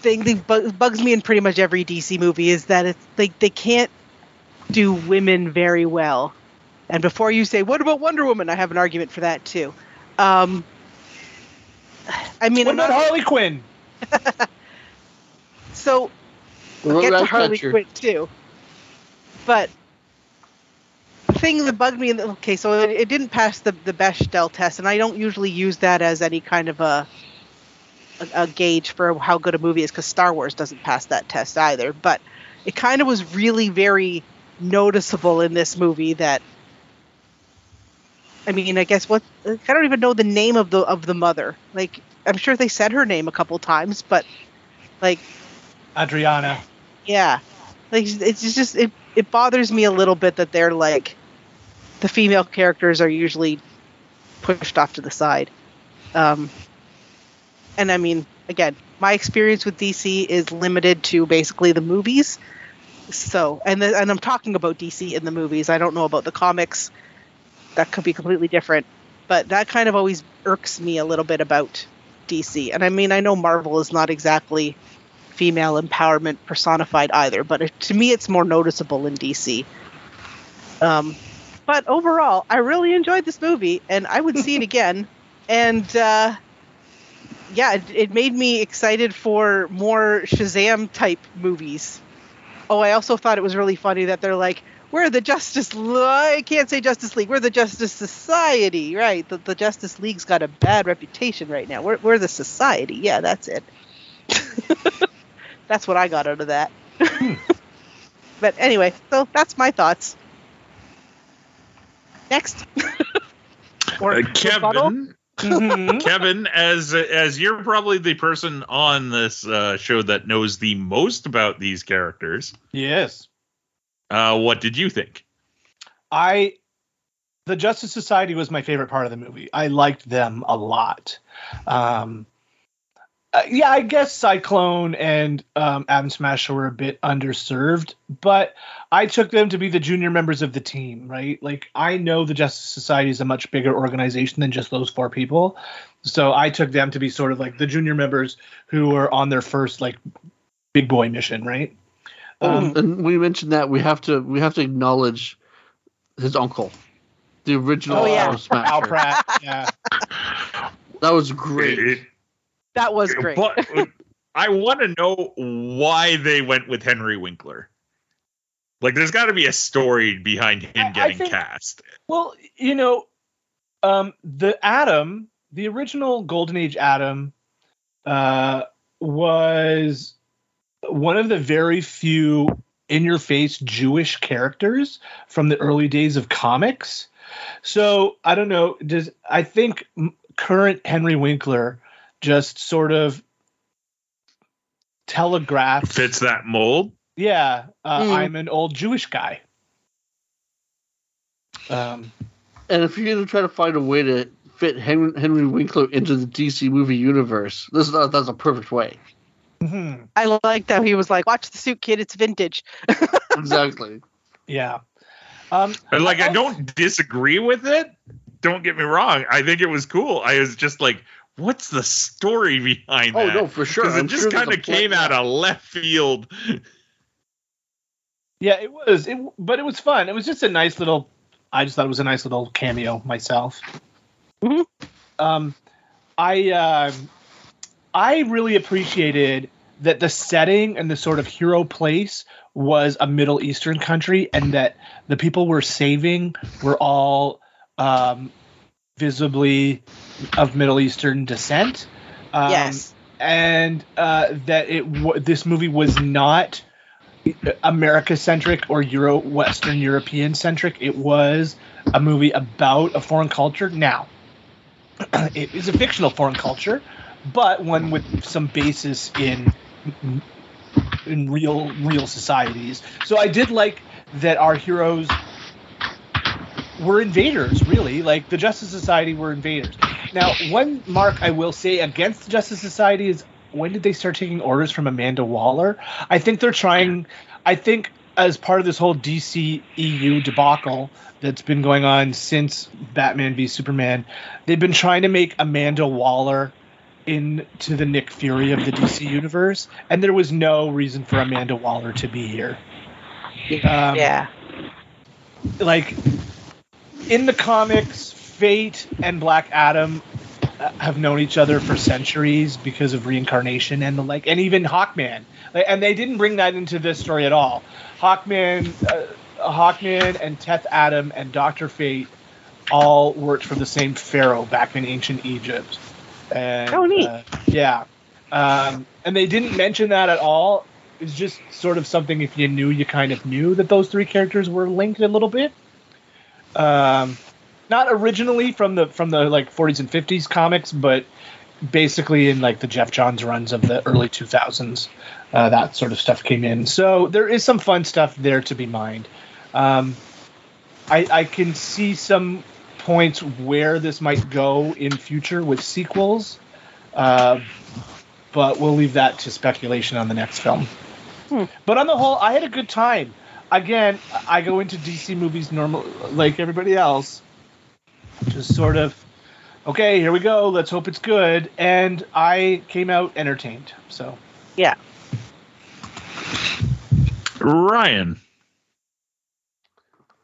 thing that bugs me in pretty much every DC movie is that it's like they can't do women very well. And before you say, "What about Wonder Woman?" I have an argument for that too. Um, I mean, What about not- Harley Quinn? [laughs] so What I'll get to Harley Ratcatcher? Quinn too. But the thing that bugged me, in the, okay, so it, it didn't pass the the Bechdel test, and I don't usually use that as any kind of a a, a gauge for how good a movie is, because Star Wars doesn't pass that test either. But it kind of was really very noticeable in this movie that. I mean, I guess what I don't even know the name of the of the mother. Like, I'm sure they said her name a couple times, but like Adrianna. yeah, like it's just it it bothers me a little bit that they're like the female characters are usually pushed off to the side. Um, and I mean, again, my experience with DC is limited to basically the movies. So, and the, and I'm talking about DC in the movies. I don't know about the comics. That could be completely different. But that kind of always irks me a little bit about DC. And I mean, I know Marvel is not exactly female empowerment personified either, but it, to me, it's more noticeable in DC. Um, but overall, I really enjoyed this movie, and I would see it [laughs] again. And uh, yeah, it, it made me excited for more Shazam type movies. Oh, I also thought it was really funny that they're like, we're the Justice. I can't say Justice League. We're the Justice Society, right? The, the Justice League's got a bad reputation right now. We're we're the Society. Yeah, that's it. [laughs] that's what I got out of that. [laughs] but anyway, so that's my thoughts. Next. [laughs] or Uh, rebuttal? Kevin, Mhm. [laughs] Kevin, as as you're probably the person on this uh, show that knows the most about these characters, yes. uh, what did you think? I the Justice Society was my favorite part of the movie. I liked them a lot. Um, uh, yeah, I guess Cyclone and um, Atom Smasher were a bit underserved, but I took them to be the junior members of the team, right? Like I know the Justice Society is a much bigger organization than just those four people, so I took them to be sort of like the junior members who were on their first like big boy mission, right? Um, and we mentioned that we have to we have to acknowledge his uncle, the original Oh, yeah. Arrow Smasher. Al Pratt, yeah. That was great. It- That was great. But [laughs] I want to know why they went with Henry Winkler. Like, there's got to be a story behind him I- I getting think- cast. Well, you know, um, the Atom, the original Golden Age Atom, uh, was one of the very few in your face Jewish characters from the early days of comics. So I don't know. Does I think current Henry Winkler just sort of telegraphs Fits that mold. yeah, uh, Mm. I'm an old Jewish guy. Um, And if you're gonna try to find a way to fit Henry, Henry Winkler into the DC movie universe, this is a, that's a perfect way. mhm. I liked how he was like, "Watch the suit, kid. It's vintage." [laughs] Exactly. Yeah. Um, And, like, I I- don't disagree with it. Don't get me wrong. I think it was cool. I was just like, what's the story behind Oh that? Oh no, for sure. Because it I'm just sure kind of came out of left field. yeah, it was. It, but it was fun. It was just a nice little. I just thought it was a nice little cameo myself. Mhm. Um, I um, I really appreciated that the setting and the sort of hero place was a Middle Eastern country, and that the people we're saving were all um, visibly of Middle Eastern descent. Um, yes. and uh, that it w- this movie was not America centric or Euro Western European centric. It was a movie about a foreign culture. Now, [clears throat] it is a fictional foreign culture, but one with some basis in in real real societies. So I did like that our heroes were invaders, really. Like the Justice Society were invaders. Now, one mark I will say against the Justice Society is when did they start taking orders from Amanda Waller? I think they're trying. I think as part of this whole DC EU debacle that's been going on since Batman v Superman, they've been trying to make Amanda Waller into the Nick Fury of the DC universe, and there was no reason for Amanda Waller to be here. Um, yeah. like in the comics, Fate and Black Adam uh, have known each other for centuries because of reincarnation and the like, and even Hawkman. And they didn't bring that into this story at all. Hawkman, uh, Hawkman, and Teth Adam and Doctor Fate all worked for the same pharaoh back in ancient Egypt. And, Oh, neat. uh, yeah, um, and they didn't mention that at all. It's just sort of something if you knew, you kind of knew that those three characters were linked a little bit. Um, not originally from the from the like 40s and 50s comics, but basically in like the Geoff Johns runs of the early 2000s, uh, that sort of stuff came in. So there is some fun stuff there to be mined. Um, I, I can see some points where this might go in future with sequels, uh, but we'll leave that to speculation on the next film. Hmm. But on the whole, I had a good time. Again, I go into DC movies normal like everybody else, just sort of, okay, here we go. Let's hope it's good, and I came out entertained. So Yeah. Ryan.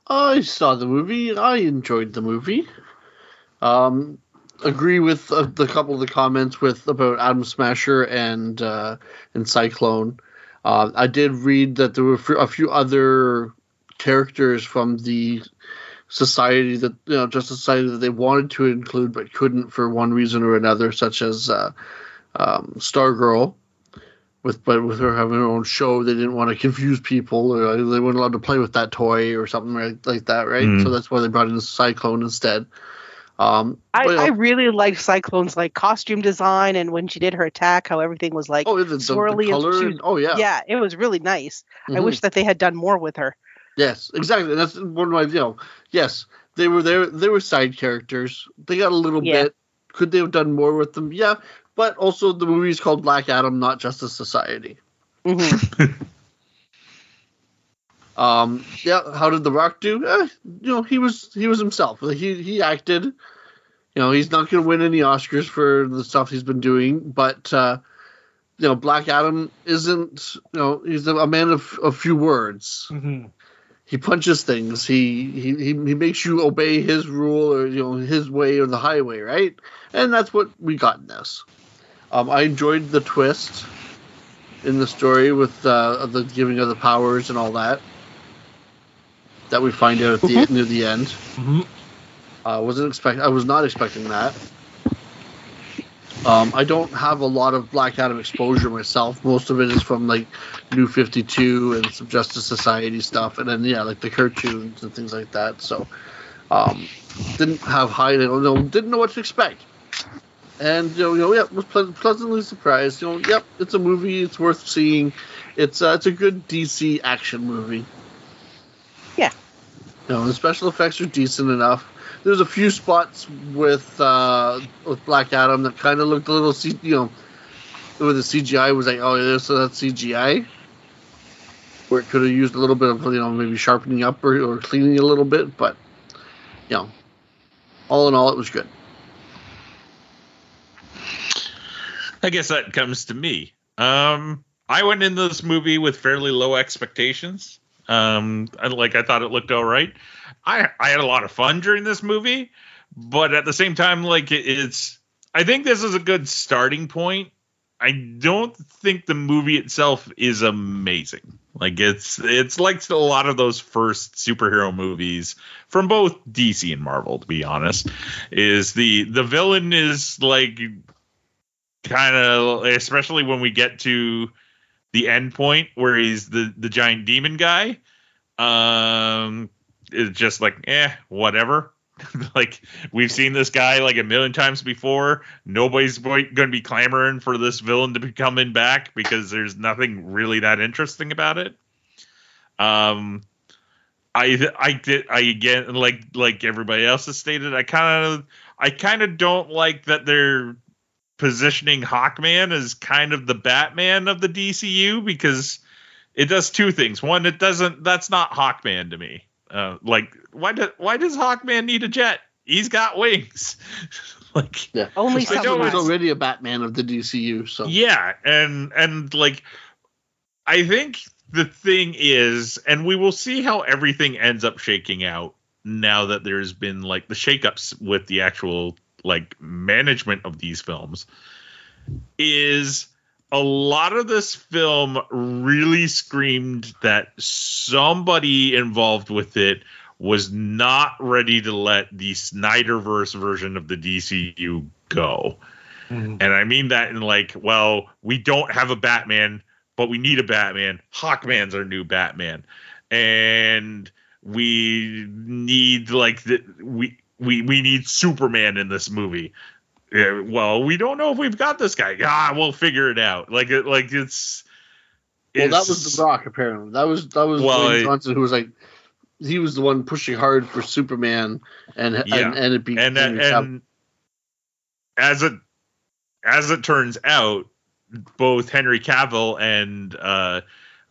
I saw the movie. I enjoyed the movie. Um, agree with uh, the couple of the comments with about Atom Smasher and uh, and Cyclone. Uh, I did read that there were a few other characters from the society that you know just society that they wanted to include but couldn't for one reason or another, such as uh, um, Stargirl. With but with her having her own show, they didn't want to confuse people, or they weren't allowed to play with that toy or something right, like that, right? Mhm. So that's why they brought in Cyclone instead. Um, I, but, I really liked Cyclone's like costume design and when she did her attack, how everything was like oh, the, the, the swirly and color, she and- oh yeah, yeah, it was really nice. I Mhm. wish that they had done more with her. Yes, exactly. That's one of my, you know, yes, they were there. They were side characters. They got a little Yeah. bit. Could they have done more with them? Yeah, but also the movie is called Black Adam, not Justice Society. hmm [laughs] Um, yeah. How did The Rock do? Eh, you know, he was he was himself. He he acted. You know, he's not going to win any Oscars for the stuff he's been doing, but uh, you know, Black Adam isn't. You know, he's a, man of a few words. Mhm. he punches things. He, he he he makes you obey his rule or you know his way or the highway, right? And that's what we got in this. Um, I enjoyed the twist in the story with uh, the giving of the powers and all that. That we find out at the near the end. Mhm. I wasn't expect. I was not expecting that. Um, I don't have a lot of Black Adam exposure myself. Most of it is from like New Fifty Two and some Justice Society stuff, and then yeah, like the cartoons and things like that. So, um, didn't have high. You know, didn't know what to expect, and you know, you know yeah, was ple- pleasantly surprised. You know, yep, it's a movie. It's worth seeing. It's uh, it's a good DC action movie. Know, the special effects are decent enough. There's a few spots with uh, with Black Adam that kind of looked a little, C- you know, where the CGI was like, oh, yeah, so that's CGI. Where it could have used a little bit of, you know, maybe sharpening up or, or cleaning a little bit, but, you know, all in all, it was good. I guess that comes to me. Um, I went into this movie with fairly low expectations. Um, I, like I thought it looked all right. I I had a lot of fun during this movie, but at the same time, like it, it's. I think this is a good starting point. I don't think the movie itself is amazing. Like it's it's like a lot of those first superhero movies from both DC and Marvel. To be honest, is the the villain is like kind of especially when we get to the end point where he's the the giant demon guy um it's just like eh whatever. [laughs] Like we've seen this guy like a million times before. Nobody's going to be clamoring for this villain to be coming back because there's nothing really that interesting about it. Um i i did i again like like everybody else has stated i kind of i kind of don't like that they're positioning Hawkman as kind of the Batman of the DCU because it does two things. One, it doesn't. That's not Hawkman to me. Uh, like, why does why does Hawkman need a jet? He's got wings. [laughs] like, Yeah. Only They He was already a Batman of the DCU, so. yeah, and and like, I think the thing is, and we will see how everything ends up shaking out now that there's been like the shakeups with the actual like management of these films is a lot of this film really screamed that somebody involved with it was not ready to let the Snyderverse version of the DCU go. Mhm. And I mean that in like, well, we don't have a Batman, but we need a Batman. Hawkman's our new Batman. And we need like the we we we need Superman in this movie. Yeah, well, we don't know if we've got this guy. Ah, we'll figure it out. Like it like it's Well, that was The Rock, apparently. That was that was Well, Dwayne Johnson who was like, he was the one pushing hard for Superman, and Yeah. and, and it beat and and, and as it as it turns out, both Henry Cavill and uh,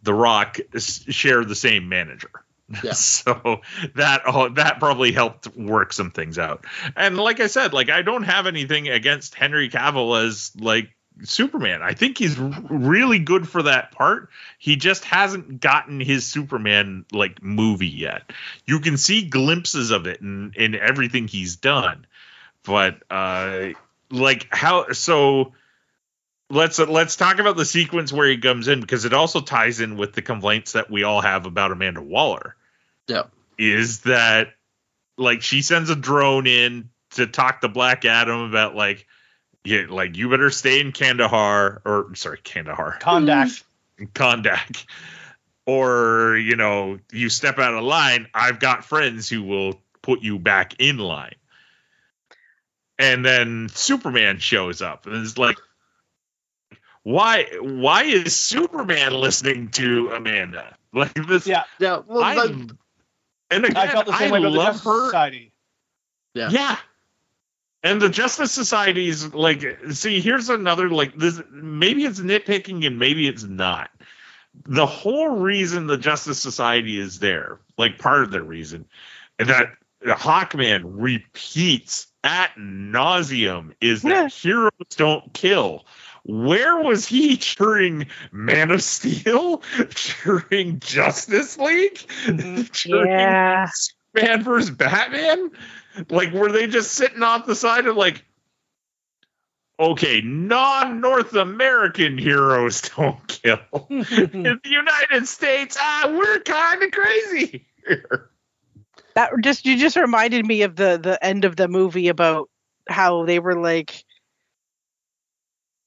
The Rock share the same manager. Yeah. [laughs] so that that probably helped work some things out. And like I said, like I don't have anything against Henry Cavill as like Superman. I think he's really good for that part. He just hasn't gotten his Superman like movie yet. You can see glimpses of it in in everything he's done. But uh like how so let's let's talk about the sequence where he comes in because it also ties in with the complaints that we all have about Amanda Waller Yeah. is that like she sends a drone in to talk to Black Adam about like yeah, like you better stay in Kandahar or sorry, Kandahar. Kahndaq. [laughs] Kahndaq. Or, you know, you step out of line, I've got friends who will put you back in line. And then Superman shows up and is like, why why is Superman listening to Amanda? [laughs] Like this Yeah, Yeah. Well, I, that- and again, I felt the same way about the love Justice her. Society. Yeah. Yeah. And the Justice Society's like, see, here's another like this. Maybe it's nitpicking and maybe it's not. The whole reason the Justice Society is there, like part of the reason, and that Hawkman repeats at nauseum is that Yeah. heroes don't kill. Where was he during Man of Steel? [laughs] During Justice League? [laughs] During Yeah. Batman versus Batman? Like, were they just sitting off the side of like, okay, non-North American heroes don't kill. [laughs] In the United States, ah, we're kind of crazy. here. That just you just reminded me of the the end of the movie about how they were like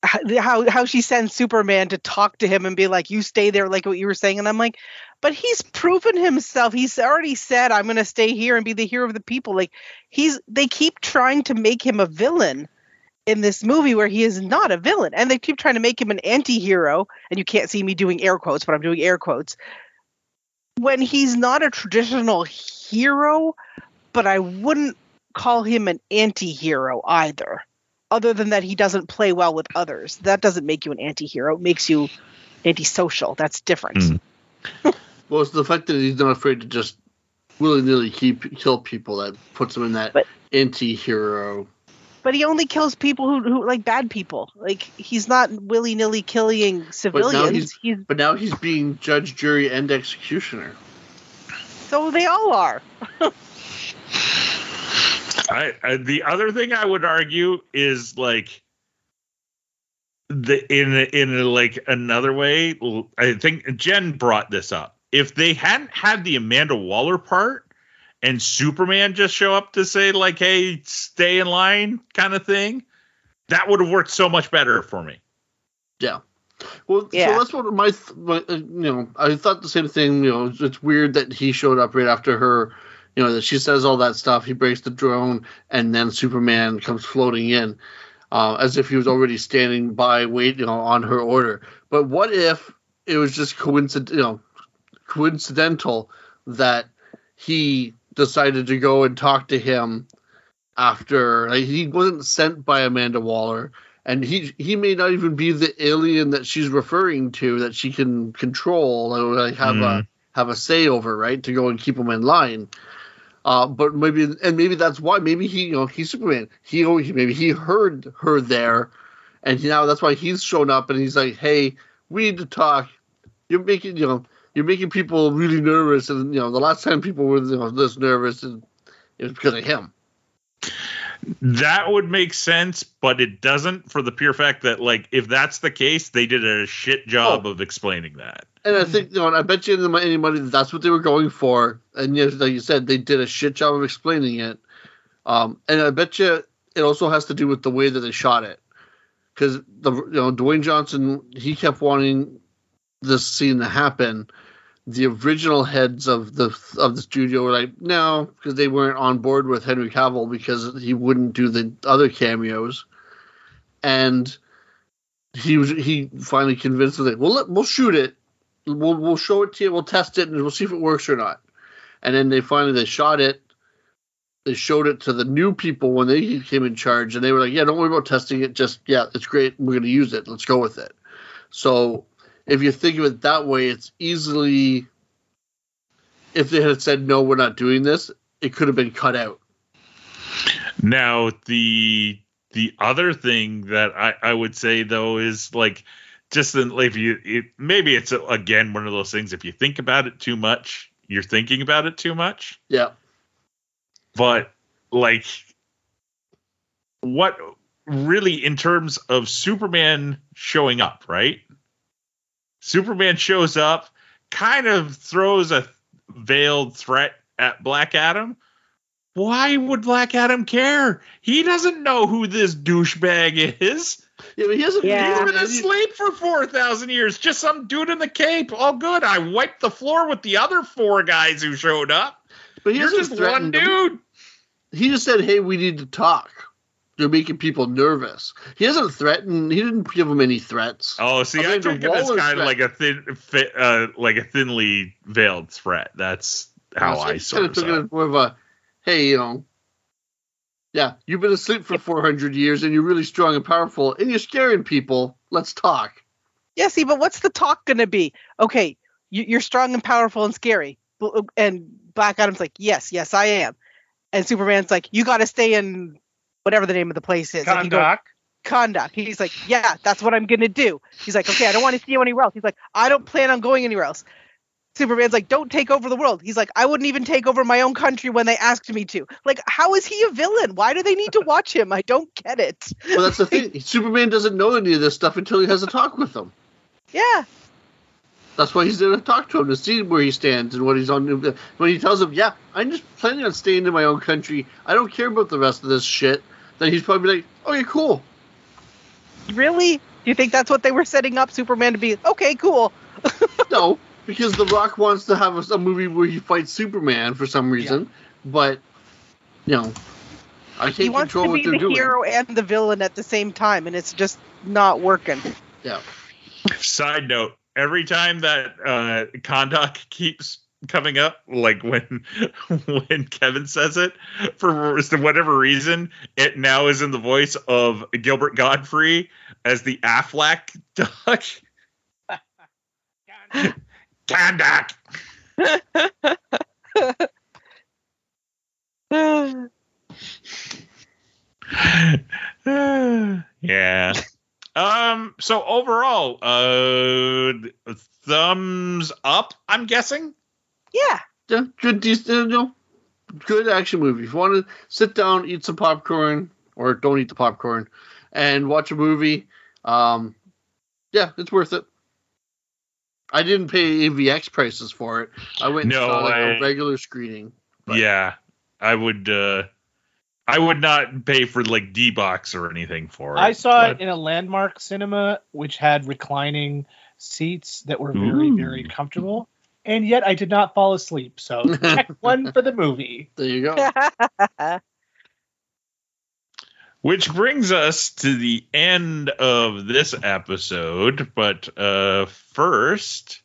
how how she sends Superman to talk to him and be like, "You stay there," like what you were saying, and I'm like, but he's proven himself. He's already said, "I'm going to stay here and be the hero of the people." Like he's they keep trying to make him a villain in this movie where he is not a villain, and they keep trying to make him an anti-hero. And you can't see me doing air quotes, but I'm doing air quotes when he's not a traditional hero, but I wouldn't call him an anti-hero either. Other than that, he doesn't play well with others. That doesn't make you an anti-hero. It makes you antisocial. That's different. Mm. [laughs] well, it's the fact that he's not afraid to just willy nilly keep kill people that puts him in that But- anti-hero. But he only kills people who, who like bad people. Like he's not willy-nilly killing civilians. he's- he's But now he's being judge, jury, and executioner. so they all are. [laughs] I, I, the other thing I would argue is like the in in like another way. I think Jen brought this up. If they hadn't had the Amanda Waller part and Superman just show up to say like, "Hey, stay in line," kind of thing, that would have worked so much better for me. Yeah. Well, Yeah. so that's what my, my uh, you know, I thought the same thing. You know, it's, it's weird that he showed up right after her. You know, that she says all that stuff. He breaks the drone, and then Superman comes floating in, uh, as if he was already standing by, wait, you know, on her order. But what if it was just coincident, you know, coincidental that he decided to go and talk to him after like, he wasn't sent by Amanda Waller and he he may not even be the alien that she's referring to that she can control or like have a Mhm. have a say over, right? To go and keep him in line. Uh, but maybe and maybe that's why maybe he you know he's Superman. He maybe he heard her there, and now that's why he's shown up and he's like, hey, we need to talk. You're making you know you're making people really nervous, and you know the last time people were you know, this nervous, and it was because of him. That would make sense, but it doesn't for the pure fact that like if that's the case, they did a shit job of explaining that. And I think, you know, I bet you any anybody that that's what they were going for. And yes, like you said, they did a shit job of explaining it. Um, and I bet you it also has to do with the way that they shot it. Because the you know Dwayne Johnson, he kept wanting this scene to happen. The original heads of the of the studio were like, no, because they weren't on board with Henry Cavill because he wouldn't do the other cameos. And he was he finally convinced them, well, let, we'll shoot it we'll we'll show it to you, we'll test it, and we'll see if it works or not. And then they finally they shot it. They showed it to the new people when they came in charge, and they were like, "Yeah, don't worry about testing it. Just yeah, it's great. We're going to use it. Let's go with it." So if you think of it that way, it's easily. If they had said no, we're not doing this, it could have been cut out. Now the the other thing that I, I would say though is like just in, if you it, maybe it's again one of those things if you think about it too much you're thinking about it too much Yeah, but like what really in terms of Superman showing up right Superman shows up kind of throws a veiled threat at Black Adam, why would Black Adam care? He doesn't know who this douchebag is. Yeah, but he hasn't. Yeah. He's been asleep for 4,000 years. Just some dude in the cape. All good. I wiped the floor with the other four guys who showed up. But he's just one threatened them. dude. He just said, "Hey, we need to talk." They're making people nervous. He hasn't threatened. He didn't give them any threats. Oh, see, I I, mean, the took it as kind of like a thin, fi- uh, like a thinly veiled threat. That's how I just sort of took it it. as more of a, "Hey, you know, yeah, you've been asleep for 400 years and you're really strong and powerful and you're scaring people. Let's talk." Yeah, see, but what's the talk going to be? Okay, you, you're strong and powerful and scary. And Black Adam's like, yes, yes, I am. And Superman's like, you got to stay in whatever the name of the place is. Like, you go, Kahndaq. Kahndaq. He's like, yeah, that's what I'm going to do. He's like, okay, I don't want to see you anywhere else. He's like, I don't plan on going anywhere else. Superman's like, don't take over the world. He's like, I wouldn't even take over my own country when they asked me to. Like, how is he a villain? Why do they need to watch him? I don't get it. Well, that's the thing. [laughs] Superman doesn't know any of this stuff until he has a talk with them. Yeah. That's why he's there to talk to him to see where he stands and what he's on. When he tells him, "Yeah, I'm just planning on staying in my own country. I don't care about the rest of this shit," then he's probably like, "Okay, cool." Really? Do you think that's what they were setting up Superman to be? Okay, cool. [laughs] No, because The Rock wants to have a, a movie where he fights Superman for some reason, but you know, I can't wants control to what be they're the doing. hero and the villain at the same time, and it's just not working. Yeah, Side note: Every time that uh, Kahndaq [laughs] keeps coming up, like when [laughs] when Kevin says it, for whatever reason, it now is in the voice of Gilbert Gottfried as the Aflac duck. Kahndaq. [laughs] yeah. Um. So overall, uh, thumbs up. I'm guessing. Yeah. yeah good, decent, you know, good action movie. If you want to sit down, eat some popcorn, or don't eat the popcorn, and watch a movie, um, yeah, it's worth it. I didn't pay AVX prices for it. I went and No saw like, way. a regular screening. Right. Yeah, I would. uh I would not pay for like D box or anything for it. I saw but- it in a landmark cinema, which had reclining seats that were very, Ooh. very comfortable. And yet I did not fall asleep. So [laughs] check one for the movie. There you go. [laughs] Which brings us to the end of this episode. But uh first,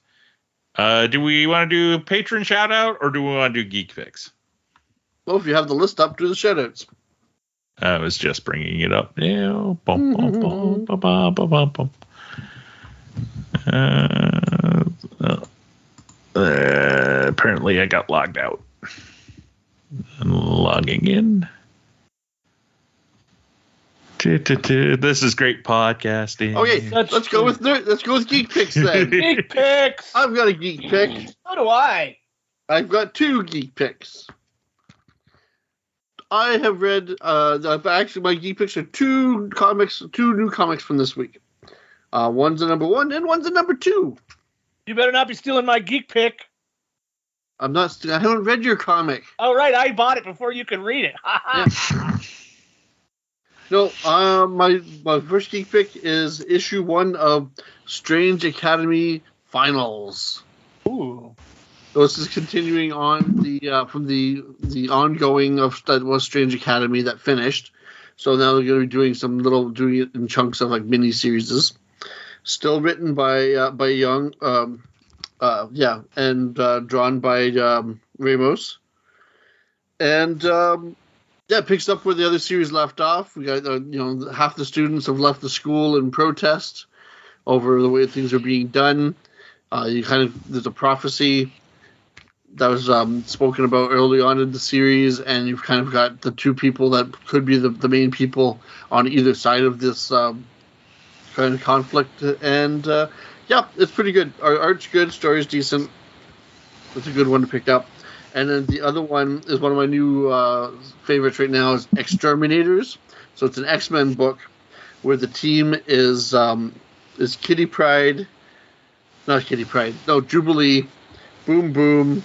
uh do we want to do patron shout out or do we want to do geek fix? Well, if you have the list up, do the shoutouts. I was just bringing it up now. Bum, bum, bum, bum, bum, bum, bum, bum. Uh, uh, apparently, I got logged out. I'm logging in. This is great podcasting. Okay, That's let's go with let's go with geek picks then. [laughs] Geek picks. I've got a geek pick. So do I. I've got two geek picks. I have read. Uh, the- actually, my geek picks are two comics, two new comics from this week. Uh, one's a number one, and one's a number two. You better not be stealing my geek pick. I'm not. st- I haven't read your comic. All right, I bought it before you could read it. No, uh, my my first geek pick is issue one of Strange Academy Finals. Ooh. So this is continuing on the uh, from the the ongoing of that was Strange Academy that finished. So now they're going to be doing some little doing it in chunks of like mini series. Still written by uh, by Young, um, uh, yeah, and uh, drawn by um, Ramos. And um, yeah, picks up where the other series left off. We got uh, you know half the students have left the school in protest over the way things are being done. Uh, you kind of there's a prophecy that was um, spoken about early on in the series, and you've kind of got the two people that could be the, the main people on either side of this um, of conflict. And uh, yeah, it's pretty good. Our art's good, story's decent. It's a good one to pick up. And then the other one is one of my new uh, favorites right now is X-Terminators. So it's an X Men book where the team is um, is Kitty Pryde, not Kitty Pryde, no Jubilee, Boom Boom,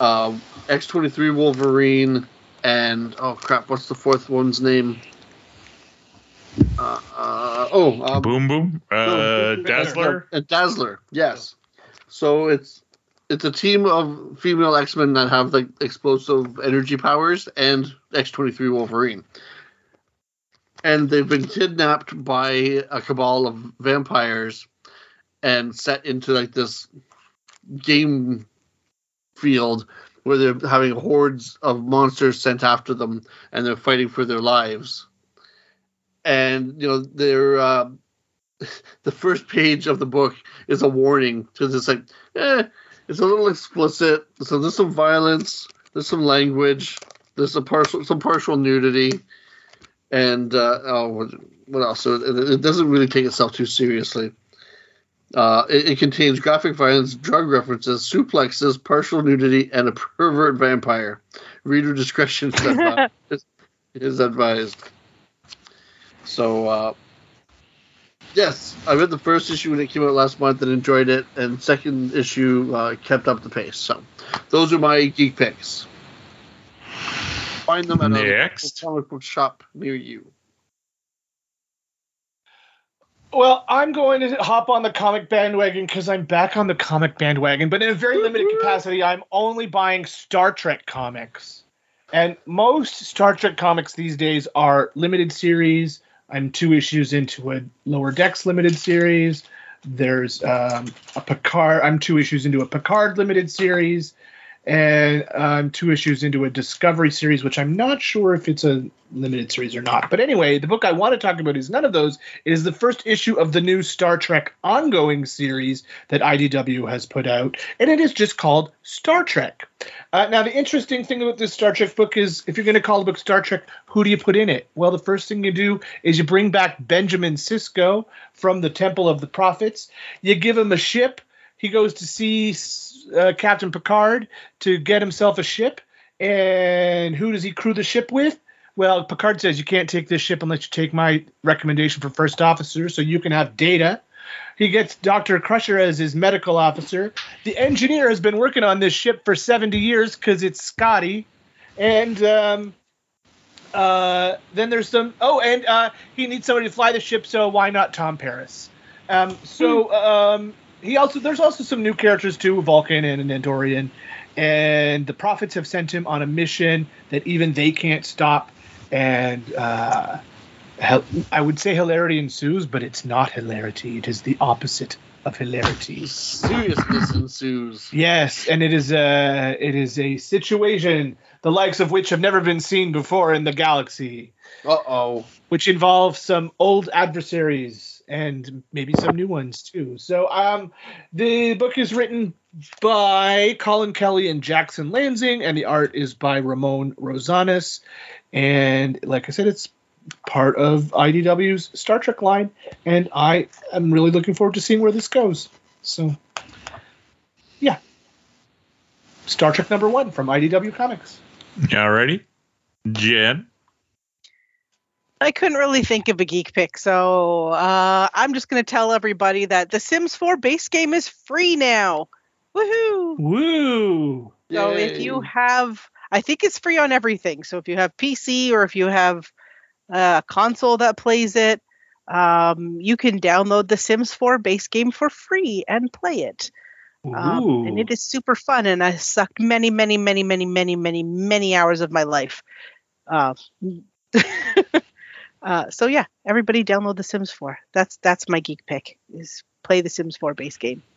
uh, X twenty three Wolverine, and oh crap, what's the fourth one's name? Uh, uh, oh, um, Boom Boom, uh, no, Dazzler. uh, Dazzler, yes. So it's it's a team of female X Men that have like explosive energy powers and X twenty three Wolverine, and they've been kidnapped by a cabal of vampires and set into like this game field where they're having hordes of monsters sent after them and they're fighting for their lives and you know they're uh, [laughs] the first page of the book is a warning because it's like eh, it's a little explicit so there's some violence there's some language there's some partial some partial nudity and uh, oh what, what else so it, it doesn't really take itself too seriously uh, it, it contains graphic violence, drug references, suplexes, partial nudity, and a pervert vampire. Reader discretion is [laughs] advised. Is advised. So, uh, yes, I read the first issue when it came out last month and enjoyed it, and second issue uh, kept up the pace. So, those are my geek picks. Find them at Next. a comic book shop near you. Well, I'm going to hop on the comic bandwagon because I'm back on the comic bandwagon, but in a very limited capacity. I'm only buying Star Trek comics. And most Star Trek comics these days are limited series. I'm two issues into a Lower Decks limited series. There's um, a Picard. I'm two issues into a Picard limited series, and I'm two issues into a Discovery series, which I'm not sure if it's a limited series or not. But anyway, the book I want to talk about is none of those. It is the first issue of the new Star Trek ongoing series that IDW has put out, and it is just called Star Trek. Uh, now, the interesting thing about this Star Trek book is if you're going to call the book Star Trek, who do you put in it? Well, the first thing you do is you bring back Benjamin Sisko from the Temple of the Prophets. You give him a ship. He goes to see uh, Captain Picard to get himself a ship. And who does he crew the ship with? Well, Picard says you can't take this ship unless you take my recommendation for first officer, so you can have Data. He gets Dr. Crusher as his medical officer. The engineer has been working on this ship for 70 years because it's Scotty. And um, uh, then there's some. Oh, and uh, he needs somebody to fly the ship, so why not Tom Paris? Um, so um, he also there's also some new characters too, Vulcan and an Andorian, and the prophets have sent him on a mission that even they can't stop. And uh, I would say hilarity ensues, but it's not hilarity. It is the opposite of hilarity. Seriousness ensues. Yes, and it is a it is a situation the likes of which have never been seen before in the galaxy, Uh oh. which involves some old adversaries and maybe some new ones too. So, um, the book is written by Colin Kelly and Jackson Lansing, and the art is by Ramon Rosanes. And like I said, it's part of IDW's Star Trek line, and I am really looking forward to seeing where this goes. So, yeah. Star Trek number one from IDW Comics. Ready? Jen. I couldn't really think of a geek pick, so uh, I'm just going to tell everybody that the Sims 4 base game is free now. Woohoo! Woo! So if you have, I think it's free on everything. So if you have PC or if you have a console that plays it, um, you can download the Sims 4 base game for free and play it. Um, and it is super fun, and I sucked many, many, many, many, many, many, many hours of my life. Uh, [laughs] uh, so yeah, everybody download The Sims 4. That's that's my geek pick. Is play The Sims 4 base game. [laughs]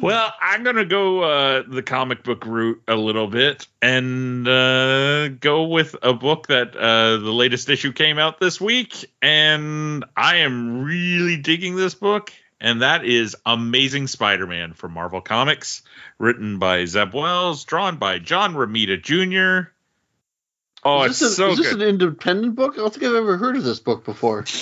Well, I'm gonna go uh, the comic book route a little bit and uh, go with a book that uh, the latest issue came out this week, and I am really digging this book, and that is Amazing Spider-Man from Marvel Comics, written by Zeb Wells, drawn by John Romita Jr. Oh, is it's this, a- so is this good. an independent book? I don't think I've ever heard of this book before. [laughs]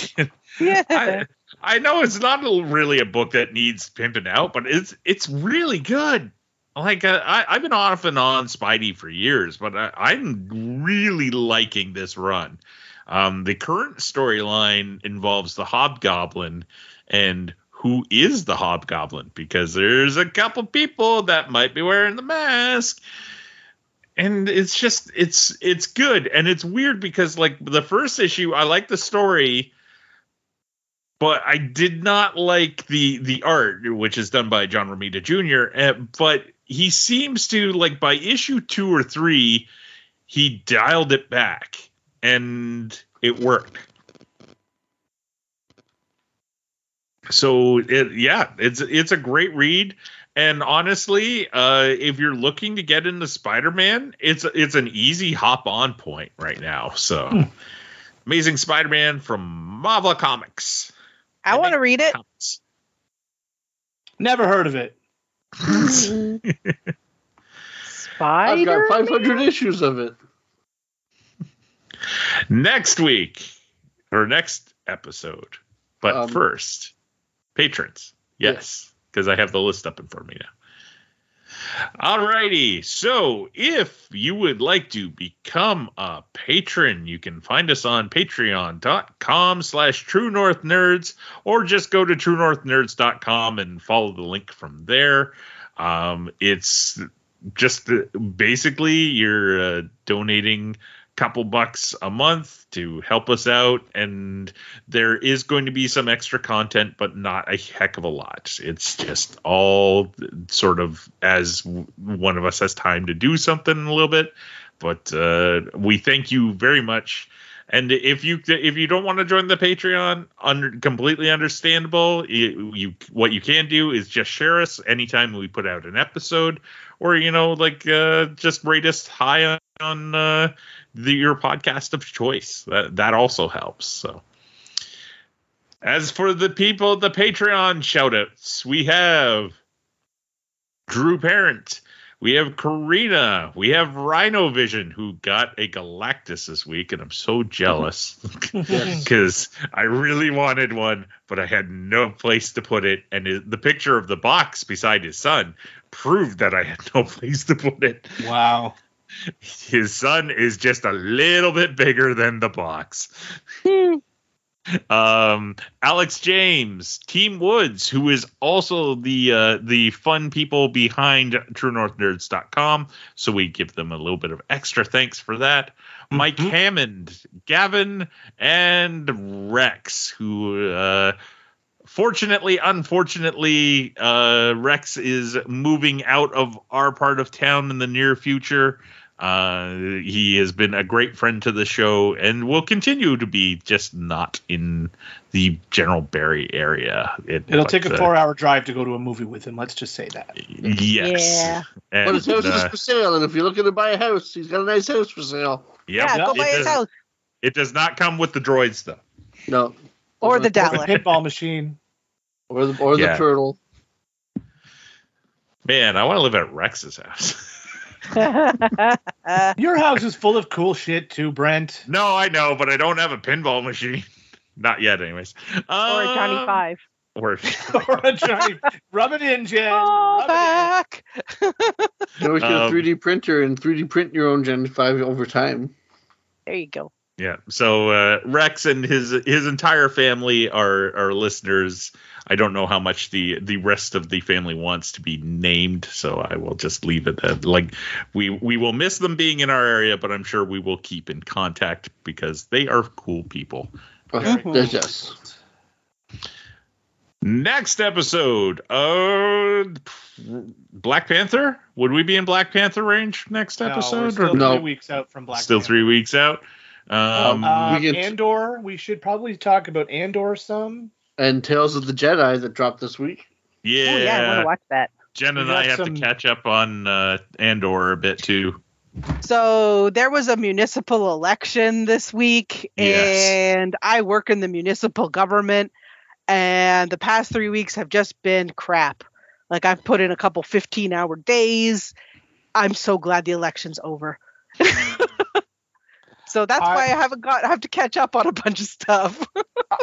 Yeah. I, I know it's not a- really a book that needs pimping out, but it's it's really good. Like uh, I, I've been off and on Spidey for years, but I, I'm really liking this run. Um, the current storyline involves the Hobgoblin and who is the hobgoblin because there's a couple people that might be wearing the mask and it's just it's it's good. And it's weird because like the first issue i like the story but i did not like the the art which is done by john romita jr uh, but he seems to like by issue two or three he dialed it back and it worked. So it yeah it's it's a great read and honestly uh if you're looking to get into spider-man it's it's an easy hop on point right now so amazing spider-man from marvel comics I want to read it. Comics. Never heard of it. Spider. I've got 500 issues of it. next week or next episode but Um, first patrons yes because i have the list up in front of me now Alrighty, so if you would like to become a patron, you can find us on patreon.com slash true north nerds or just go to truenorthnerds.com and follow the link from there. Um, it's just basically you're uh, donating couple bucks a month to help us out and there is going to be some extra content but not a heck of a lot. It's just all sort of as one of us has time to do something a little bit. But uh, we thank you very much and if you if you don't want to join the patreon under completely understandable. You, you what you can do is just share us anytime we put out an episode or you know like uh, just rate us high on, uh, the your podcast of choice. That that also helps so. As for the people the patreon shout outs. We have drew parent we have Karina. We have Rhino Vision, who got a Galactus this week, and I'm so jealous [laughs] because [laughs] I really wanted one, but I had no place to put it. And the picture of the box beside his son proved that I had no [laughs] place to put it. Wow. His son is just a little bit bigger than the box. Hmm. Um, Alex James, Team Woods, who is also the uh, the fun people behind TrueNorthNerds.com, so we give them a little bit of extra thanks for that. Mike Mhm. Hammond, Gavin, and Rex, who uh, fortunately, unfortunately, uh, Rex is moving out of our part of town in the near future. Uh, he has been a great friend to the show and will continue to be, just not in the general Barrie area. It, It'll take a uh, four hour drive to go to a movie with him. Let's just say that. Yes. Yeah. And, But his house is uh, for sale, and if you're looking to buy a house, he's got a nice house for sale. yep, yeah, go it buy his does- house It does not come with the droids, though. No. or the The Dalek. pinball machine. Or the, or Yeah. the turtle. Man, I want to live at Rex's house. [laughs] [laughs] Your house is full of cool shit too, Brent. no, I know, but I don't have a pinball machine. [laughs] Not yet, anyways. or a Johnny Um, Five. Or [laughs] or a Johnny. Rub it in, Jen. Oh, Rub in. back. You always get Um, a 3D printer and 3D print your own Gen 5 over time. There you go. Yeah. So uh, Rex and his his entire family are are listeners. I don't know how much the the rest of the family wants to be named, so I will just leave it at like we we will miss them being in our area, but I'm sure we will keep in contact because they are cool people. Okay, Mhm. there's yes. Next episode, uh, Black Panther. Would we be in Black Panther range next No, we're episode? still or No. three weeks out from Black. still Panther. three weeks out? Um, Um, We get- Andor. We should probably talk about Andor some. And Tales of the Jedi that dropped this week. yeah, Oh yeah, I want to watch that. Jen and I have some- to catch up on uh, Andor a bit too. So there was a municipal election this week, Yes. and I work in the municipal government, and the past three weeks have just been crap. Like I've put in a couple 15 hour days. I'm so glad the election's over. [laughs] so that's I- why I haven't got I have to catch up on a bunch of stuff.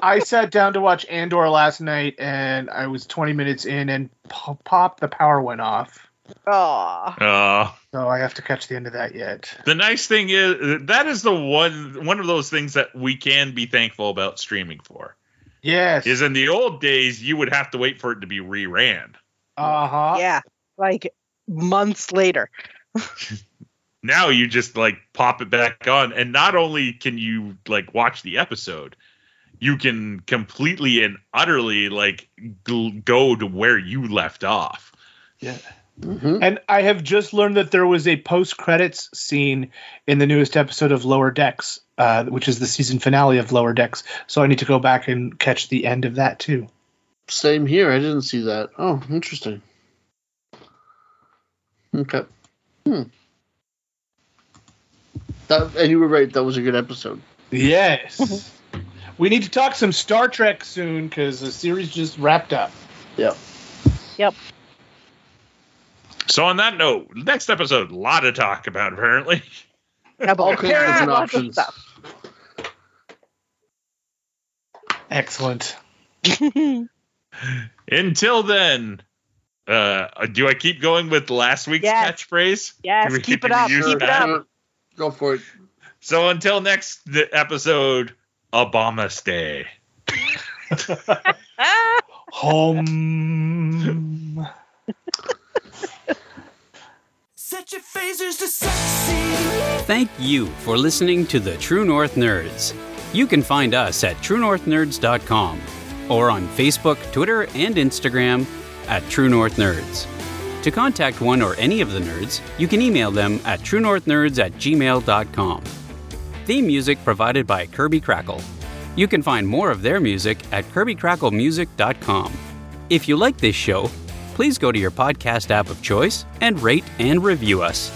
I [laughs] sat down to watch Andor last night, and I was 20 minutes in, and pop, pop the power went off. Aw. Uh, So I have to catch the end of that yet. the nice thing is that is the one one of those things that we can be thankful about streaming for. Yes. Is in the old days you would have to wait for it to be reran. Uh huh. yeah, like months later. [laughs] Now you just like pop it back on, and not only can you like watch the episode, you can completely and utterly like g- go to where you left off. Yeah. Mhm. And I have just learned that there was a post credits scene in the newest episode of Lower Decks, uh, which is the season finale of Lower Decks. So I need to go back and catch the end of that too. Same here. I didn't see that. Oh, interesting. Okay. Hmm. That, and you were right. That was a good episode. Yes. [laughs] we need to talk some Star Trek soon because the series just wrapped up. Yeah. Yep. So on that note, next episode, a lot to talk about apparently. About All kinds of different lots of options. stuff. Excellent. [laughs] Until then, uh, do I keep going with last week's Yes. catchphrase? yes, we- keep it up. Keep it that? up. Go for it. So until next th- episode, Obama stay. [laughs] Home. Set your phasers to succeed. Thank you for listening to the True North Nerds. You can find us at truenorthnerds.com or on Facebook, Twitter, and Instagram at True North Nerds. To contact one or any of the nerds, you can email them at truenorthnerds at gmail.com. Theme music provided by Kirby Krackle. You can find more of their music at kirbykracklemusic.com. If you like this show, please go to your podcast app of choice and rate and review us.